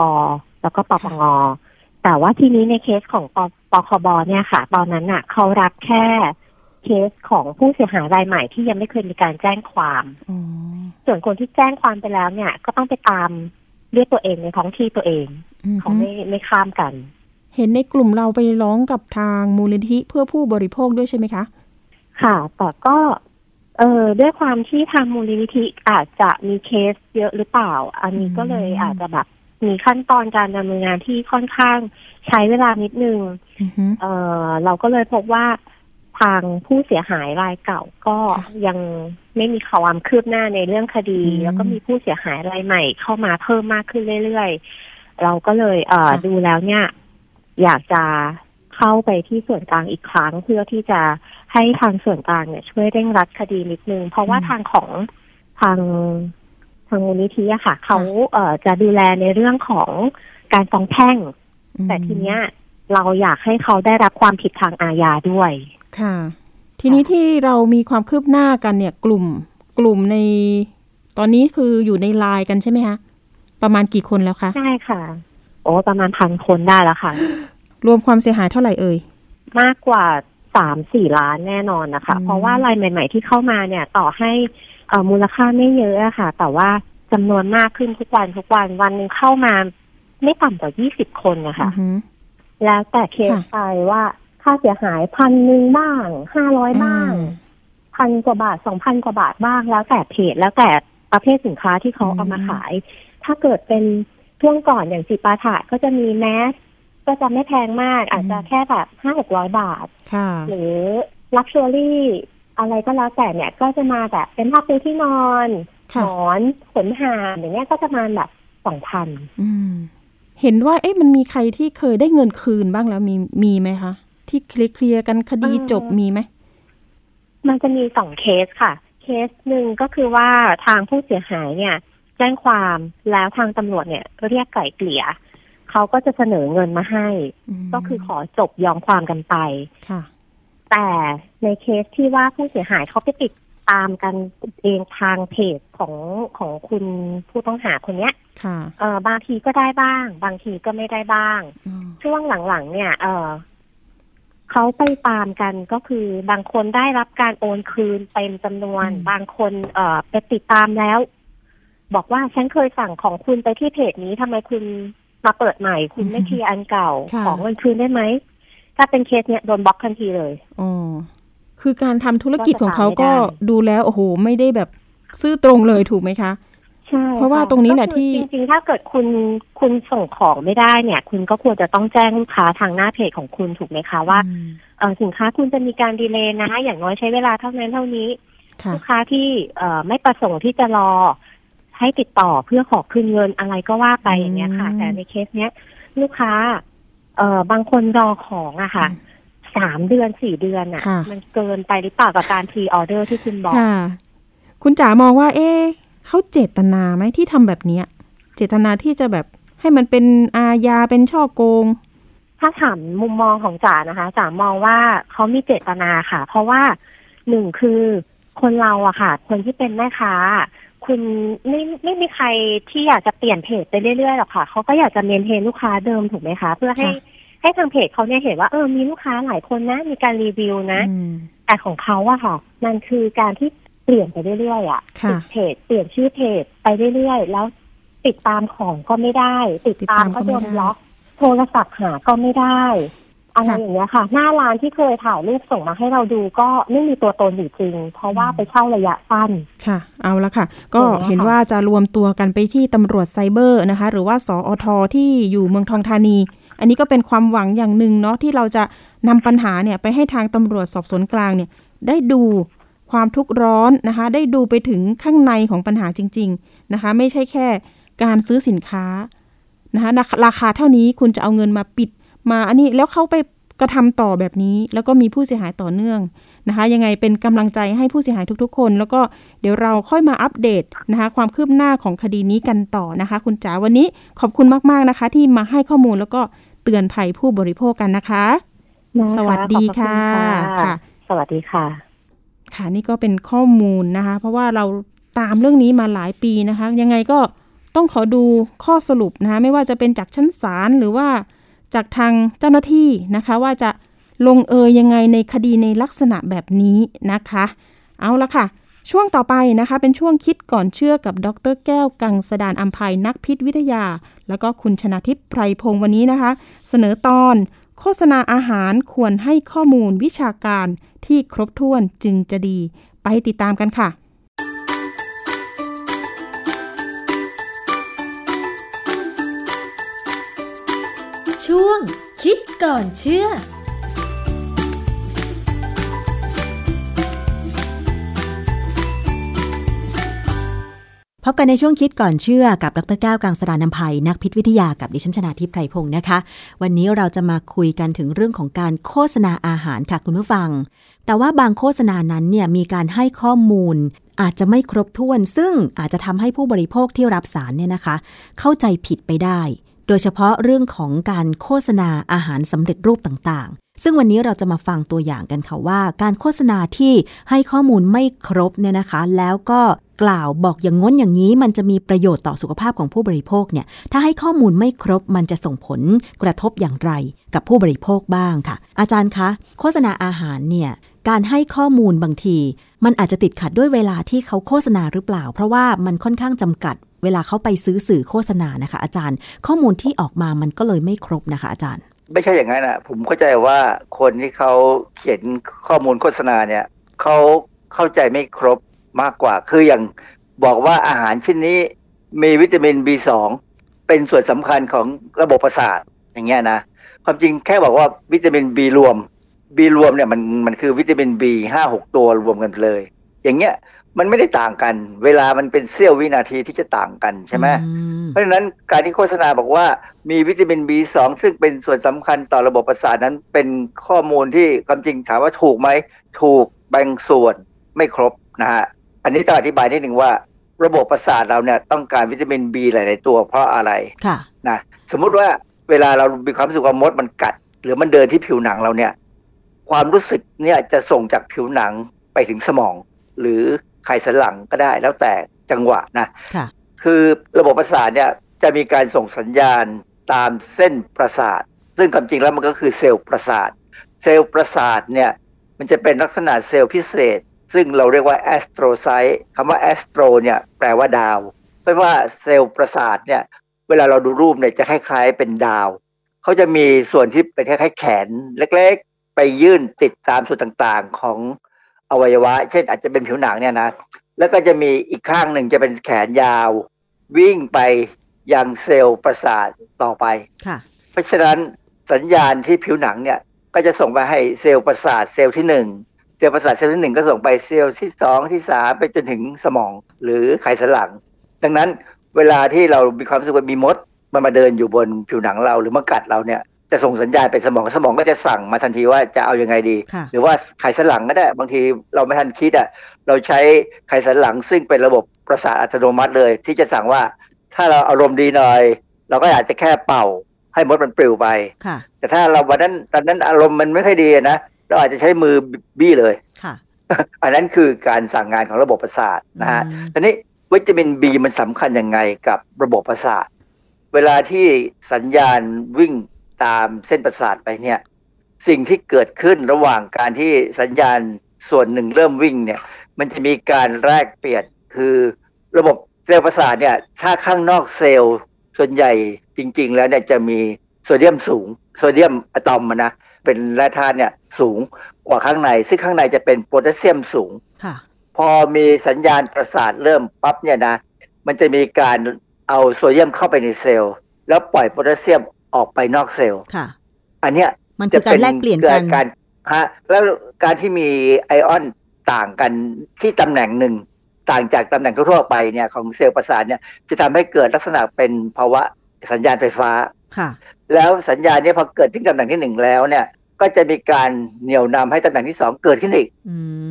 แล้วก็ปปงแต่ว่าทีนี้ในเคสของปปคบเนี่ยค่ะ ตอนนั้นน่ะเขารับแค่เคสของผู้เสียหายรายใหม่ที่ยังไม่เคยมีการแจ้งความส่วนคนที่แจ้งความไปแล้วเนี่ย ก็ต้องไปตามเรียกตัวเองในท้องที่ตัวเองอือฮึเขาไม่ไม่ข้ามกัน เห็นในกลุ่มเราไปร้องกับทางมูลนิธิเพื่อผู้บริโภคด้วยใช่ไหมคะ ค่ะ แต่ก็เออด้วยความที่ทางมูลนิธิอาจจะมีเคสเยอะหรือเปล่า อันนี้ก็เลยอาจจะแบบมีขั้นตอนการดำเนินงานที่ค่อนข้างใช้เวลานิดนึงเออเราก็เลยพบว่าทางผู้เสียหายรายเก่าก็ยังไม่มีความคืบหน้าในเรื่องคดี แล้วก็มีผู้เสียหายรายใหม่เข้ามาเพิ่มมากขึ้นเรื่อยๆ เราก็เลยเออดูแล้วเนี่ย อยากจะเข้าไปที่ส่วนกลางอีกครั้ง เพื่อที่จะให้ทางส่วนกลางเนี่ย ช่วยเร่งรัดคดีนิดนึง เพราะว่าทางของทางทางมูลนิธิอะค่ะ เขาเอ่อจะดูแลในเรื่องของการฟ้องแพ่ง แต่ทีเนี้ย เราอยากให้เขาได้รับความผิดทางอาญาด้วย ค่ะ ทีนี้ที่เรามีความคืบหน้ากันเนี่ย กลุ่มกลุ่มในตอนนี้คืออยู่ในไลน์กันใช่ไหมคะ ประมาณกี่คนแล้วคะใช่ค่ะ โอ้ประมาณพันคนได้แล้วค่ะ รวมความเสียหายเท่าไหร่เอ่ย มากกว่าสามสี่ล้านแน่นอนนะคะ เพราะว่ารายใหม่ ๆ ที่เข้ามาเนี่ย ต่อให้เอ่อมูลค่าไม่เยอะอะค่ะ แต่ว่าจำนวนมากขึ้นทุกวันทุกวันวันหนึ่งเข้ามา ไม่ต่ำกว่ายี่สิบคนนะคะแล้วแต่เคสไปว่าค่าเสียหายพันหนึ่งบ้างห้าร้อยบ้างพันกว่าบาทสองพันกว่าบาทบ้างแล้วแต่เพจแล้วแต่ประเภทสินค้าที่เขาเอามาขาย ถ้าเกิดเป็นช่วงก่อนอย่างจิปาถะก็จะมีแมสก็จะไม่แพงมากอาจจะแค่แบบห้าหกร้อยบาทค่ะหรือ luxury อะไรก็แล้วแต่เนี่ย ก็จะมาแบบเป็นผ้าปูที่นอนหมอนขนห่านอย่างเงี้ยก็จะมาแบบสองพันอืมเห็นว่าเอ๊ะมันมีใครที่เคยได้เงินคืนบ้างแล้วมีมีไหมคะ ที่เคลียร์ๆกันคดีจบมีไหม มันจะมีสองเคสค่ะ เคสหนึ่งก็คือว่าทางผู้เสียหายเนี่ย แจ้งความแล้วทางตำรวจเนี่ยเรียกไกล่เกลี่ยเขาก็จะเสนอเงินมาให้ ก็คือขอจบยอมความกันไปค่ะแต่ในเคสที่ว่าผู้เสียหายเขาไปติดตามกันเองทางเพจของของคุณผู้ต้องหาคนเนี้ยค่ะเออบางทีก็ได้บ้าง บางทีก็ไม่ได้บ้างอืมช่วงหลังๆ เนี่ย เออเขาไปตามกันก็คือบางคนได้รับการโอนคืนเต็มจำนวน บางคน เอ่อไปติดตามแล้ว บอกว่าฉันเคยสั่งของคุณไปที่เพจนี้ทำไมคุณมาเปิดใหม่ คุณไม่เคลียร์อันเก่าค่ะของเงินคืนได้ไหม ถ้าเป็นเคสเนี้ยโดนบล็อกทันทีเลยอ๋อคือการทำธุรกิจของเขาก็ก็จะตามไม่ได้ดูแล้วโอ้โหไม่ได้แบบซื่อตรงเลยถูกไหมคะใช่เพราะว่าค่ตรงนี้แหละก็คือที่จริงๆ ถ้าเกิดคุณคุณส่งของไม่ได้เนี่ย คุณก็ควรจะต้องแจ้งลูกค้าทางหน้าเพจของคุณถูกไหมคะว่าเออสินค้าคุณจะมีการดีเลย์นะ อย่างน้อยใช้เวลาเท่านั้นเท่านี้ค่ะลูกค้าที่เอ่อไม่ประสงค์ที่จะรอ ให้ติดต่อเพื่อขอคืนเงินอะไรก็ว่าไปอย่างเงี้ยค่ะ แต่ในเคสเนี้ย ลูกค้า เอ่อบางคนรอของอะค่ะสามเดือนสี่เดือนอะค่ะมันเกินไปหรือเปล่ากับการพรีออเดอร์ที่คุณบอกค่ะคุณจ๋ามองว่า เอ๊ะเขาเจตนาไหมที่ทำแบบเนี้ย เจตนาที่จะแบบให้มันเป็นอาญาเป็นช่อโกง ถ้าถามมุมมองของจ๋านะคะจ๋ามองว่าเขามีเจตนาค่ะ เพราะว่าหนึ่งคือคนเราอะค่ะ คนที่เป็นแม่ค้า คุณไม่ไม่มีใครที่อยากจะเปลี่ยนเพจไปเรื่อยๆหรอกค่ะเขาก็อยากจะเมนเทนลูกค้าเดิมถูกไหมคะ เพื่อให้ให้ทางเพจเขาเนี่ยเห็นว่าเออมีลูกค้าหลายคนนะ มีการรีวิวนะแต่ของเขาอะค่ะ มันคือการที่เปลี่ยนไปเรื่อยๆอะค่ะติดเพจเปลี่ยนชื่อเพจไปเรื่อยๆแล้วติดตามของก็ไม่ได้ ติดตามก็โดนบล็อกโทรศัพท์หาก็ไม่ได้ อะไรอย่างเงี้ยค่ะ หน้าร้านที่เคยถ่ายรูปส่งมาให้เราดูก็ไม่มีตัวตนอยู่จริง เพราะว่าไปเช่าระยะสั้นค่ะ เอาละค่ะ ก็อย่างเงี้ยเห็นค่ะว่าจะรวมตัวกันไปที่ตำรวจไซเบอร์นะคะ หรือว่าสออทที่อยู่เมืองทองธานี อันนี้ก็เป็นความหวังอย่างหนึ่งเนาะที่เราจะนำปัญหาเนี่ยไปให้ทางตำรวจสอบสวนกลางเนี่ยได้ดูความทุกข์ร้อนนะคะ ได้ดูไปถึงข้างในของปัญหาจริง ๆนะคะ ไม่ใช่แค่การซื้อสินค้านะคะราคาราคาเท่านี้คุณจะเอาเงินมาปิด มาอันนี้แล้วเขาไปกระทำต่อแบบนี้ แล้วก็มีผู้เสียหายต่อเนื่องนะคะ ยังไงเป็นกำลังใจให้ผู้เสียหายทุกๆ คน แล้วก็เดี๋ยวเราค่อยมาอัปเดตนะคะ ความคืบหน้าของคดีนี้กันต่อนะคะ คุณจ๋าวันนี้ขอบคุณมากๆนะคะ ที่มาให้ข้อมูลแล้วก็เตือนภัยผู้บริโภคกันนะคะนะคะสวัสดีค่ะขอบณค่ะ สวัสดีค่ะ ค่ะนี่ก็เป็นข้อมูลนะคะ เพราะว่าเราตามเรื่องนี้มาหลายปีนะคะ ยังไงก็ต้องขอดูข้อสรุปนะคะไม่ว่าจะเป็นจากชั้นศาลหรือว่า จากทางเจ้าหน้าที่นะคะ ว่าจะลงเอยยังไงในคดีในลักษณะแบบนี้นะคะ เอาละค่ะ ช่วงต่อไปนะคะ เป็นช่วงคิดก่อนเชื่อกับดรแก้วกังสดานอัมภัยนักพิษวิทยา แล้วก็คุณชนาทิพย์ไพรพงศ์วันนี้นะคะ เสนอตอน โฆษณาอาหารควรให้ข้อมูลวิชาการที่ครบถ้วนจึงจะดี ไปติดตามกันค่ะ ช่วง คิดก่อนเชื่อพบกันในช่วงคิดก่อนเชื่อกับดรแก้วกังสดานนภัยนักพิษวิทยากับดิฉันชนาทิพไพรพงศ์นะคะ วันนี้เราจะมาคุยกันถึงเรื่องของการโฆษณาอาหารค่ะคุณผู้ฟัง แต่ว่าบางโฆษณานั้นเนี่ยมีการให้ข้อมูล อาจจะไม่ครบถ้วน ซึ่งอาจจะทำให้ผู้บริโภคที่รับสารเนี่ยนะคะ เข้าใจผิดไปได้ โดยเฉพาะเรื่องของการโฆษณาอาหารสำเร็จรูปต่างๆ ซึ่งวันนี้เราจะมาฟังตัวอย่างกันค่ะว่า การโฆษณาที่ให้ข้อมูลไม่ครบเนี่ยนะคะ แล้วก็กล่าวบอกอย่างง้นอย่างนี้ มันจะมีประโยชน์ต่อสุขภาพของผู้บริโภคเนี่ยถ้าให้ข้อมูลไม่ครบมันจะส่งผลกระทบอย่างไรกับผู้บริโภคบ้างค่ะ อาจารย์คะโฆษณาอาหารเนี่ยการให้ข้อมูลบางที มันอาจจะติดขัดด้วยเวลาที่เขาโฆษณาหรือเปล่า เพราะว่ามันค่อนข้างจำกัด เวลาเขาไปซื้อสื่อโฆษณานะคะ อาจารย์ ข้อมูลที่ออกมามันก็เลยไม่ครบนะคะ อาจารย์ ไม่ใช่อย่างนั้นอะผมเข้าใจว่าคนที่เขาเขียนข้อมูลโฆษณาเนี่ยเขาเข้าใจไม่ครบมากกว่า คืออย่างบอกว่าอาหารชิ้นนี้มีวิตามิน B2 เป็นส่วนสำคัญของระบบประสาทอย่างเงี้ยนะความจริงแค่บอกว่าวิตามิน B รวม B รวมเนี่ยมันมันคือวิตามิน B ห้าหกตัวรวมกันเลย อย่างเงี้ย มันไม่ได้ต่างกัน เวลามันเป็นเสี้ยววินาทีที่จะต่างกันใช่ไหมเพราะฉะนั้นการที่โฆษณาบอกว่ามีวิตามิน B2 ซึ่งเป็นส่วนสำคัญต่อระบบประสาทนั้นเป็นข้อมูลที่ความจริงถามว่าถูกไหม ถูกบางส่วนไม่ครบนะฮะ อันนี้ต้องอธิบายนิดหนึ่งว่า ระบบประสาทเราเนี่ยต้องการวิตามินบีหลาย ๆ ตัวเพราะอะไรค่ะนะสมมุติว่าเวลาเรามีความรู้สึกว่ามดมันกัด หรือมันเดินที่ผิวหนังเราเนี่ย ความรู้สึกเนี่ยจะส่งจากผิวหนังไปถึงสมอง หรือ ไขสันหลังก็ได้แล้วแต่จังหวะนะค่ะคือระบบประสาทเนี่ยจะมีการส่งสัญญาณตามเส้นประสาท ซึ่งความจริงแล้วมันก็คือเซลล์ประสาท เซลล์ประสาทเนี่ยมันจะเป็นลักษณะเซลล์พิเศษ ซึ่งเราเรียกว่า astrocyte คำว่า astro เนี่ยแปลว่าดาวเพราะว่าเซลล์ประสาทเนี่ยเวลาเราดูรูปเนี่ยจะคล้ายๆเป็นดาว เขาจะมีส่วนที่เป็นคล้ายๆแขนเล็กๆ ไปยื่นติดตามส่วนต่างๆของ อวัยวะ เช่นอาจจะเป็นผิวหนังเนี่ยนะ แล้วก็จะมีอีกข้างหนึ่งจะเป็นแขนยาว วิ่งไปยังเซลล์ประสาทต่อไปค่ะเพราะฉะนั้นสัญญาณที่ผิวหนังเนี่ย ก็จะส่งไปให้เซลล์ประสาทเซลล์ที่หนึ่งเซลล์ประสาทเซลล์ที่หนึ่งก็ส่งไปเซลล์ที่สองที่สามไปจนถึงสมองหรือไขสันหลัง ดังนั้นเวลาที่เรามีความรู้สึกว่ามีมดมันมาเดินอยู่บนผิวหนังเราหรือมากัดเราเนี่ย จะส่งสัญญาณไปสมองสมองก็จะสั่งมาทันทีว่าจะเอายังไงดีค่ะหรือว่าไขสันหลังก็ได้บางทีเราไม่ทันคิดอะเราใช้ไขสันหลังซึ่งเป็นระบบประสาทอัตโนมัติเลย ที่จะสั่งว่าถ้าเราอารมณ์ดีหน่อย เราก็อาจจะแค่เป่าให้มดมันปลิวไปค่ะแต่ถ้าเราวันนั้นตอนนั้นอารมณ์มันไม่ค่อยดีอะนะเราอาจจะใช้มือบี้เลยค่ะอันนั้นคือการสั่งงานของระบบประสาทนะฮะทีนี้วิตามินบีมันสำคัญยังไงกับระบบประสาท เวลาที่สัญญาณวิ่ง ตามเส้นประสาทไปเนี่ย สิ่งที่เกิดขึ้นระหว่างการที่สัญญาณส่วนหนึ่งเริ่มวิ่งเนี่ย มันจะมีการแลกเปลี่ยนคือระบบเซลล์ประสาทเนี่ย ถ้าข้างนอกเซลล์ส่วนใหญ่จริง ๆ แล้วเนี่ยจะมีโซเดียมสูง โซเดียมอะตอมอะนะเป็นแร่ธาตุเนี่ยสูงกว่าข้างใน ซึ่งข้างในจะเป็นโพแทสเซียมสูงค่ะพอมีสัญญาณประสาทเริ่มปั๊บเนี่ยนะ มันจะมีการเอาโซเดียมเข้าไปในเซลล์ แล้วปล่อยโพแทสเซียม ออกไปนอกเซลล์ค่ะ อันเนี้ยมันคือการแลกเปลี่ยนกันกิดการฮะแล้วการที่มีไอออนต่างกันที่ตำแหน่งหนึ่งต่างจากตำแหน่งทั่วๆไปเนี่ยของเซลล์ประสาทเนี่ยจะทำให้เกิดลักษณะเป็นภาวะสัญญาณไฟฟ้าค่ะ แล้วสัญญาณเนี้พอเกิดที่ตำแหน่งที่หนึ่งแล้วเนี่ย ก็จะมีการเหนี่ยวนำให้ตำแหน่งที่สองเกิดขึ้นอีก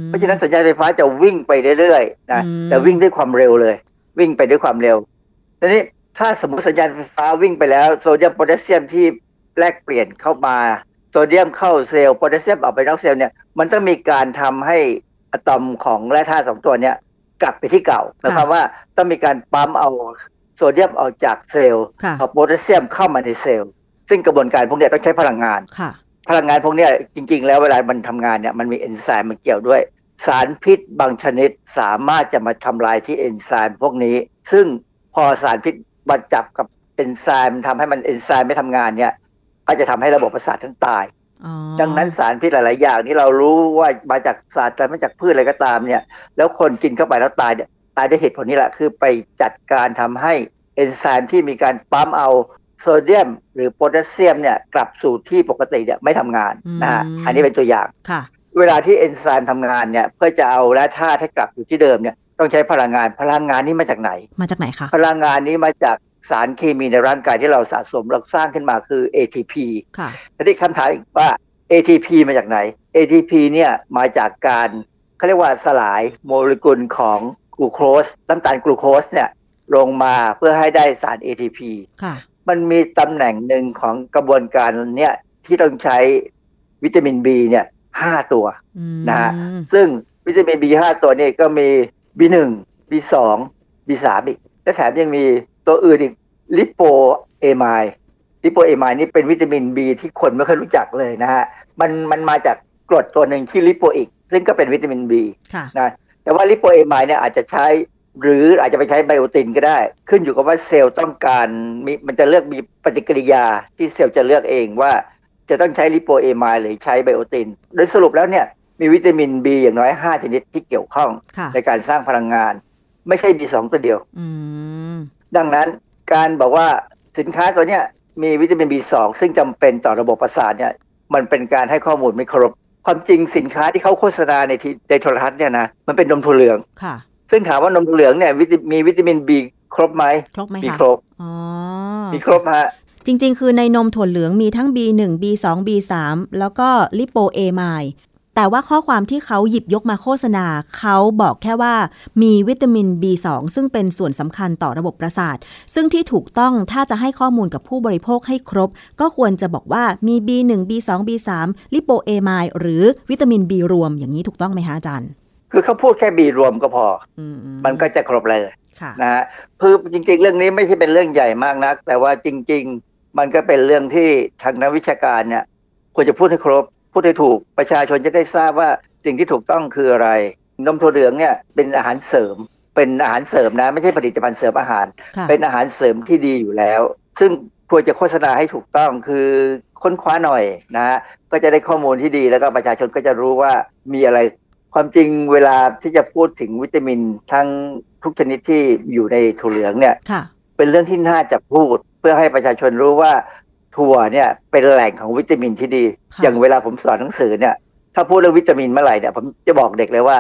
เพราะฉะนั้นสัญญาณไฟฟ้าจะวิ่งไปเรื่อยๆนะอืมแต่วิ่งด้วยความเร็วเลย วิ่งไปด้วยความเร็วทีนี้ ถ้าสมมติสัญญาณไฟฟ้าวิ่งไปแล้วโซเดียมโพแทสเซียมที่แลกเปลี่ยนเข้ามาโซเดียมเข้าเซลล์โพแทสเซียมออกไปนอกเซลล์เนี่ยมันต้องมีการทำให้อะตอมของแร่ธาตุสองตัวเนี่ยกลับไปที่เก่าหมายความว่าต้องมีการปั๊มเอาโซเดียมออกจากเซลล์ค่ะเอาโพแทสเซียมเข้ามาในเซลล์ ซึ่งกระบวนการพวกเนี้ยต้องใช้พลังงานค่ะพลังงานพวกเนี้ยจริง ๆ แล้วเวลามันทำงานเนี่ยมันมีเอนไซม์มันเกี่ยวด้วย สารพิษบางชนิดสามารถจะมาทำลายที่เอนไซม์พวกนี้ ซึ่งพอสารพิษ มาจับกับเอนไซม์ทำให้มันเอนไซม์ไม่ทำงานเนี่ยก็จะทำให้ระบบประสาททั้งตายอ๋อดังนั้นสารพิษหลาย ๆ อย่างที่เรารู้ว่ามาจากสารแต่มาจากพืชอะไรก็ตามเนี่ย แล้วคนกินเข้าไปแล้วตายเนี่ยตายด้วยเหตุผลนี้แหละคือไปจัดการทำให้เอนไซม์ที่มีการปั๊มเอาโซเดียม หรือโพแทสเซียมเนี่ยกลับสู่ที่ปกติเนี่ยไม่ทำงานนะฮะอันนี้เป็นตัวอย่างค่ะ เวลาที่เอนไซม์ทำงานเนี่ยเพื่อจะเอาแร่ธาตุให้กลับอยู่ที่เดิมเนี่ย ต้องใช้พลังงาน พลังงานนี้มาจากไหน มาจากไหนคะ พลังงานนี้มาจากสารเคมีในร่างกายที่เราสะสมเราสร้างขึ้นมาคือ ATP ค่ะทีนี้คำถามอีกว่า ATP มาจากไหน ATP เนี่ยมาจากการเขาเรียกว่าสลายโมเลกุลของกลูโคสน้ำตาลกลูโคสเนี่ยลงมาเพื่อให้ได้สาร ATP ค่ะ มันมีตำแหน่งหนึ่งของกระบวนการเนี่ยที่ต้องใช้วิตามิน B เนี่ยห้าตัวนะฮะซึ่งวิตามิน B5 ตัวนี้ก็มี B1 B2 B3 อีก และแถมยังมีตัวอื่นอีกลิโปเอไมล์ลิโปเอไมล์นี่เป็นวิตามิน B ที่คนไม่เคอยรู้จักเลยนะฮะ มันมันมาจากกรดตัวหนึ่งที่ลิโปอิกซึ่งก็เป็นวิตามิน B ค่ะนะแต่ว่าลิโปเอไมล์เนี่ยอาจจะใช้หรืออาจจะไปใช้ไบโอตินก็ได้ ขึ้นอยู่กับว่าเซลล์ต้องการมีมันจะเลือกมีปฏิกิริยาที่เซลล์จะเลือกเองว่าจะต้องใช้ลิโปเอไมล์หรือใช้ไบโอติน โดยสรุปแล้วเนี่ย มีวิตามิน B อย่างน้อย5ชนิดที่เกี่ยวข้องค่ะในการสร้างพลังงาน ไม่ใช่ B2 ตัวเดียวอืมดังนั้นการบอกว่าสินค้าตัวเนี้ยมีวิตามิน B2 ซึ่งจำเป็นต่อระบบประสาทเนี่ย มันเป็นการให้ข้อมูลไม่ครบ ความจริงสินค้าที่เขาโฆษณาในทีในโทรทัศน์เนี่ยนะมันเป็นนมถั่วเหลืองค่ะ ซึ่งถามว่านมถั่วเหลืองเนี่ยวิตามีวิตามิน B ครบไหมครบไหมมีคะครบอ๋อมีครบฮะจริง ๆ คือในนมถั่วเหลืองมีทั้ง B1 B2 B3 แล้วก็ลิโปเอไมล์ แต่ว่าข้อความที่เขาหยิบยกมาโฆษณา เขาบอกแค่ว่ามีวิตามิน B2 ซึ่งเป็นส่วนสำคัญต่อระบบประสาท ซึ่งที่ถูกต้องถ้าจะให้ข้อมูลกับผู้บริโภคให้ครบ ก็ควรจะบอกว่ามี B1 B2 B3 ลิโปเอไมล์หรือวิตามิน B รวมอย่างนี้ถูกต้องไหมคะอาจารย์ คือเขาพูดแค่บีรวมก็พออมันก็จะครบเลยค่ะนะฮะคือจริง ๆ เรื่องนี้ไม่ใช่เป็นเรื่องใหญ่มากนัก แต่ว่าจริง ๆ มันก็เป็นเรื่องที่ทางนักวิชาการเนี่ยควรจะพูดให้ครบ พูดให้ถูกประชาชนจะได้ทราบว่าสิ่งที่ถูกต้องคืออะไร นมถั่วเหลืองเนี่ยเป็นอาหารเสริม เป็นอาหารเสริมนะ ไม่ใช่ผลิตภัณฑ์เสริมอาหารค่ะเป็นอาหารเสริมที่ดีอยู่แล้ว ซึ่งควรจะโฆษณาให้ถูกต้องคือค้นคว้าหน่อยนะฮะก็จะได้ข้อมูลที่ดีแล้วก็ประชาชนก็จะรู้ว่ามีอะไร ความจริงเวลาที่จะพูดถึงวิตามินทั้งทุกชนิดที่อยู่ในถั่วเหลืองเนี่ยค่ะเป็นเรื่องที่น่าจะพูด เพื่อให้ประชาชนรู้ว่า ถั่วเนี่ยเป็นแหล่งของวิตามินที่ดี อย่างเวลาผมสอนหนังสือเนี่ย ถ้าพูดเรื่องวิตามินเมื่อไหร่เนี่ยผมจะบอกเด็กเลยว่า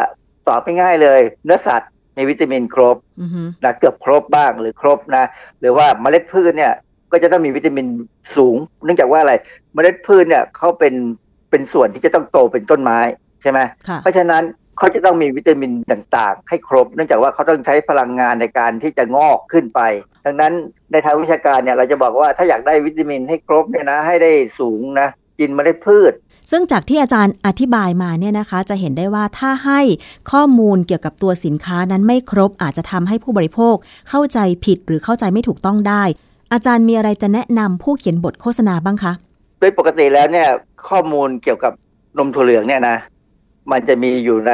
ตอบง่ายๆเลย เนื้อสัตว์มีวิตามินครบอือฮึนะเกือบครบบ้างหรือครบนะ หรือว่าเมล็ดพืชเนี่ยก็จะต้องมีวิตามินสูง เนื่องจากว่าอะไรเมล็ดพืชเนี่ยเขาเป็นเป็นส่วนที่จะต้องโตเป็นต้นไม้ใช่ไหมค่ะเพราะฉะนั้นเขาจะต้องมีวิตามินต่างๆ ให้ครบ เนื่องจากว่าเขาต้องใช้พลังงานในการที่จะงอกขึ้นไป ดังนั้น ในทางวิชาการเนี่ยเราจะบอกว่าถ้าอยากได้วิตามินให้ครบเนี่ยนะให้ได้สูงนะกินเมล็ดพืช ซึ่งจากที่อาจารย์อธิบายมาเนี่ยนะคะ จะเห็นได้ว่าถ้าให้ข้อมูลเกี่ยวกับตัวสินค้านั้นไม่ครบ อาจจะทำให้ผู้บริโภคเข้าใจผิดหรือเข้าใจไม่ถูกต้องได้ อาจารย์มีอะไรจะแนะนำผู้เขียนบทโฆษณาบ้างคะโดยปกติแล้วเนี่ยข้อมูลเกี่ยวกับนมถั่วเหลืองเนี่ยนะ มันจะมีอยู่ใน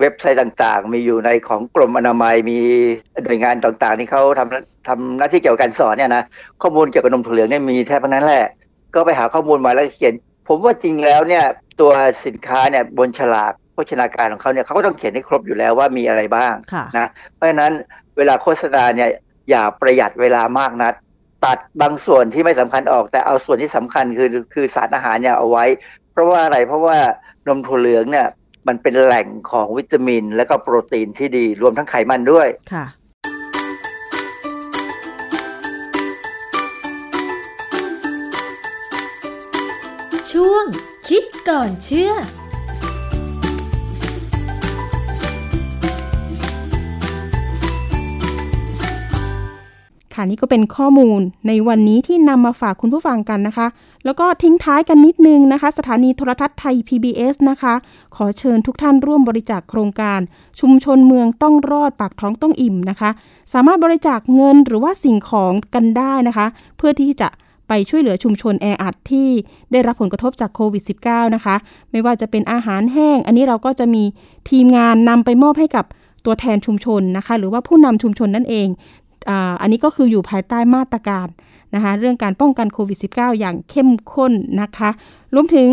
เว็บไซต์ต่างๆ มีอยู่ในของกรมอนามัยมีหน่วยงานต่างๆ ที่เขาทำทำหน้าที่เกี่ยวกับการสอนเนี่ยนะข้อมูลเกี่ยวกับนมถั่วเหลืองเนี่ยมีแทบทั้งนั้นแหละ ก็ไปหาข้อมูลมาแล้วเขียน ผมว่าจริงแล้วเนี่ยตัวสินค้าเนี่ยบนฉลากโภชนาการของเขาเนี่ยเขาก็ต้องเขียนให้ครบอยู่แล้วว่ามีอะไรบ้างค่ะนะเพราะฉะนั้นเวลาโฆษณาเนี่ยอย่าประหยัดเวลามากนักตัดบางส่วนที่ไม่สำคัญออก แต่เอาส่วนที่สำคัญคือคือสารอาหารเนี่ยเอาไว้ เพราะว่าอะไรเพราะว่านมถั่วเหลืองเนี่ย มันเป็นแหล่งของวิตามิน และก็โปรตีนที่ดีรวมทั้งไขมันด้วยค่ะ ช่วงคิดก่อนเชื่อ ค่ะนี่ก็เป็นข้อมูลในวันนี้ที่นำมาฝากคุณผู้ฟังกันนะคะ แล้วก็ทิ้งท้ายกันนิดนึงนะคะ สถานีโทรทัศน์ไทย PBS นะคะ ขอเชิญทุกท่านร่วมบริจาคโครงการ ชุมชนเมืองต้องรอดปากท้องต้องอิ่มนะคะ สามารถบริจาคเงินหรือว่าสิ่งของกันได้นะคะ เพื่อที่จะไปช่วยเหลือชุมชนแออัดที่ได้รับผลกระทบจากโควิด -19 นะคะ ไม่ว่าจะเป็นอาหารแห้ง อันนี้เราก็จะมีทีมงานนำไปมอบให้กับตัวแทนชุมชนนะคะ หรือว่าผู้นำชุมชนนั่นเอง อันนี้ก็คืออยู่ภายใต้มาตรการนะคะเรื่องการป้องกันโควิด -19 อย่างเข้มข้นนะคะรวมถึง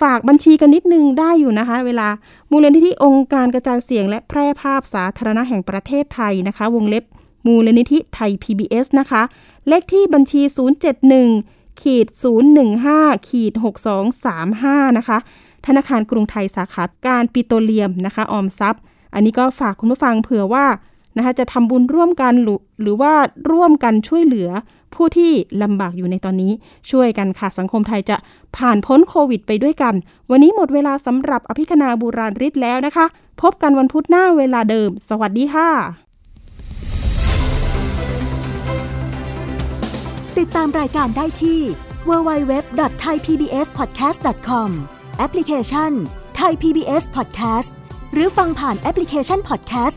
ฝากบัญชีกันนิดนึงได้อยู่นะคะ เวลามูลนิธิองค์การกระจายเสียง และแพร่ภาพสาธารณะแห่งประเทศไทยนะคะ วงเล็บมูลนิธิไทย PBS นะคะ เลขที่บัญชี 071ขีด015ขีด6235 นะคะ ธนาคารกรุงไทยสาขาการปิโตรเลียมนะคะ ออมทรัพย์ อันนี้ก็ฝากคุณผู้ฟังเผื่อว่า นะคะจะทำบุญร่วมกันหรือหรือว่าร่วมกันช่วยเหลือผู้ที่ลำบากอยู่ในตอนนี้ช่วยกันค่ะ สังคมไทยจะผ่านพ้นโควิดไปด้วยกัน วันนี้หมดเวลาสำหรับอภิคณาบูราริศแล้วนะคะ พบกันวันพุธหน้าเวลาเดิม สวัสดีค่ะ ติดตามรายการได้ที่ www.thaipbspodcast.com แอปพลิเคชัน Thai PBS Podcast หรือฟังผ่านแอปพลิเคชัน Podcast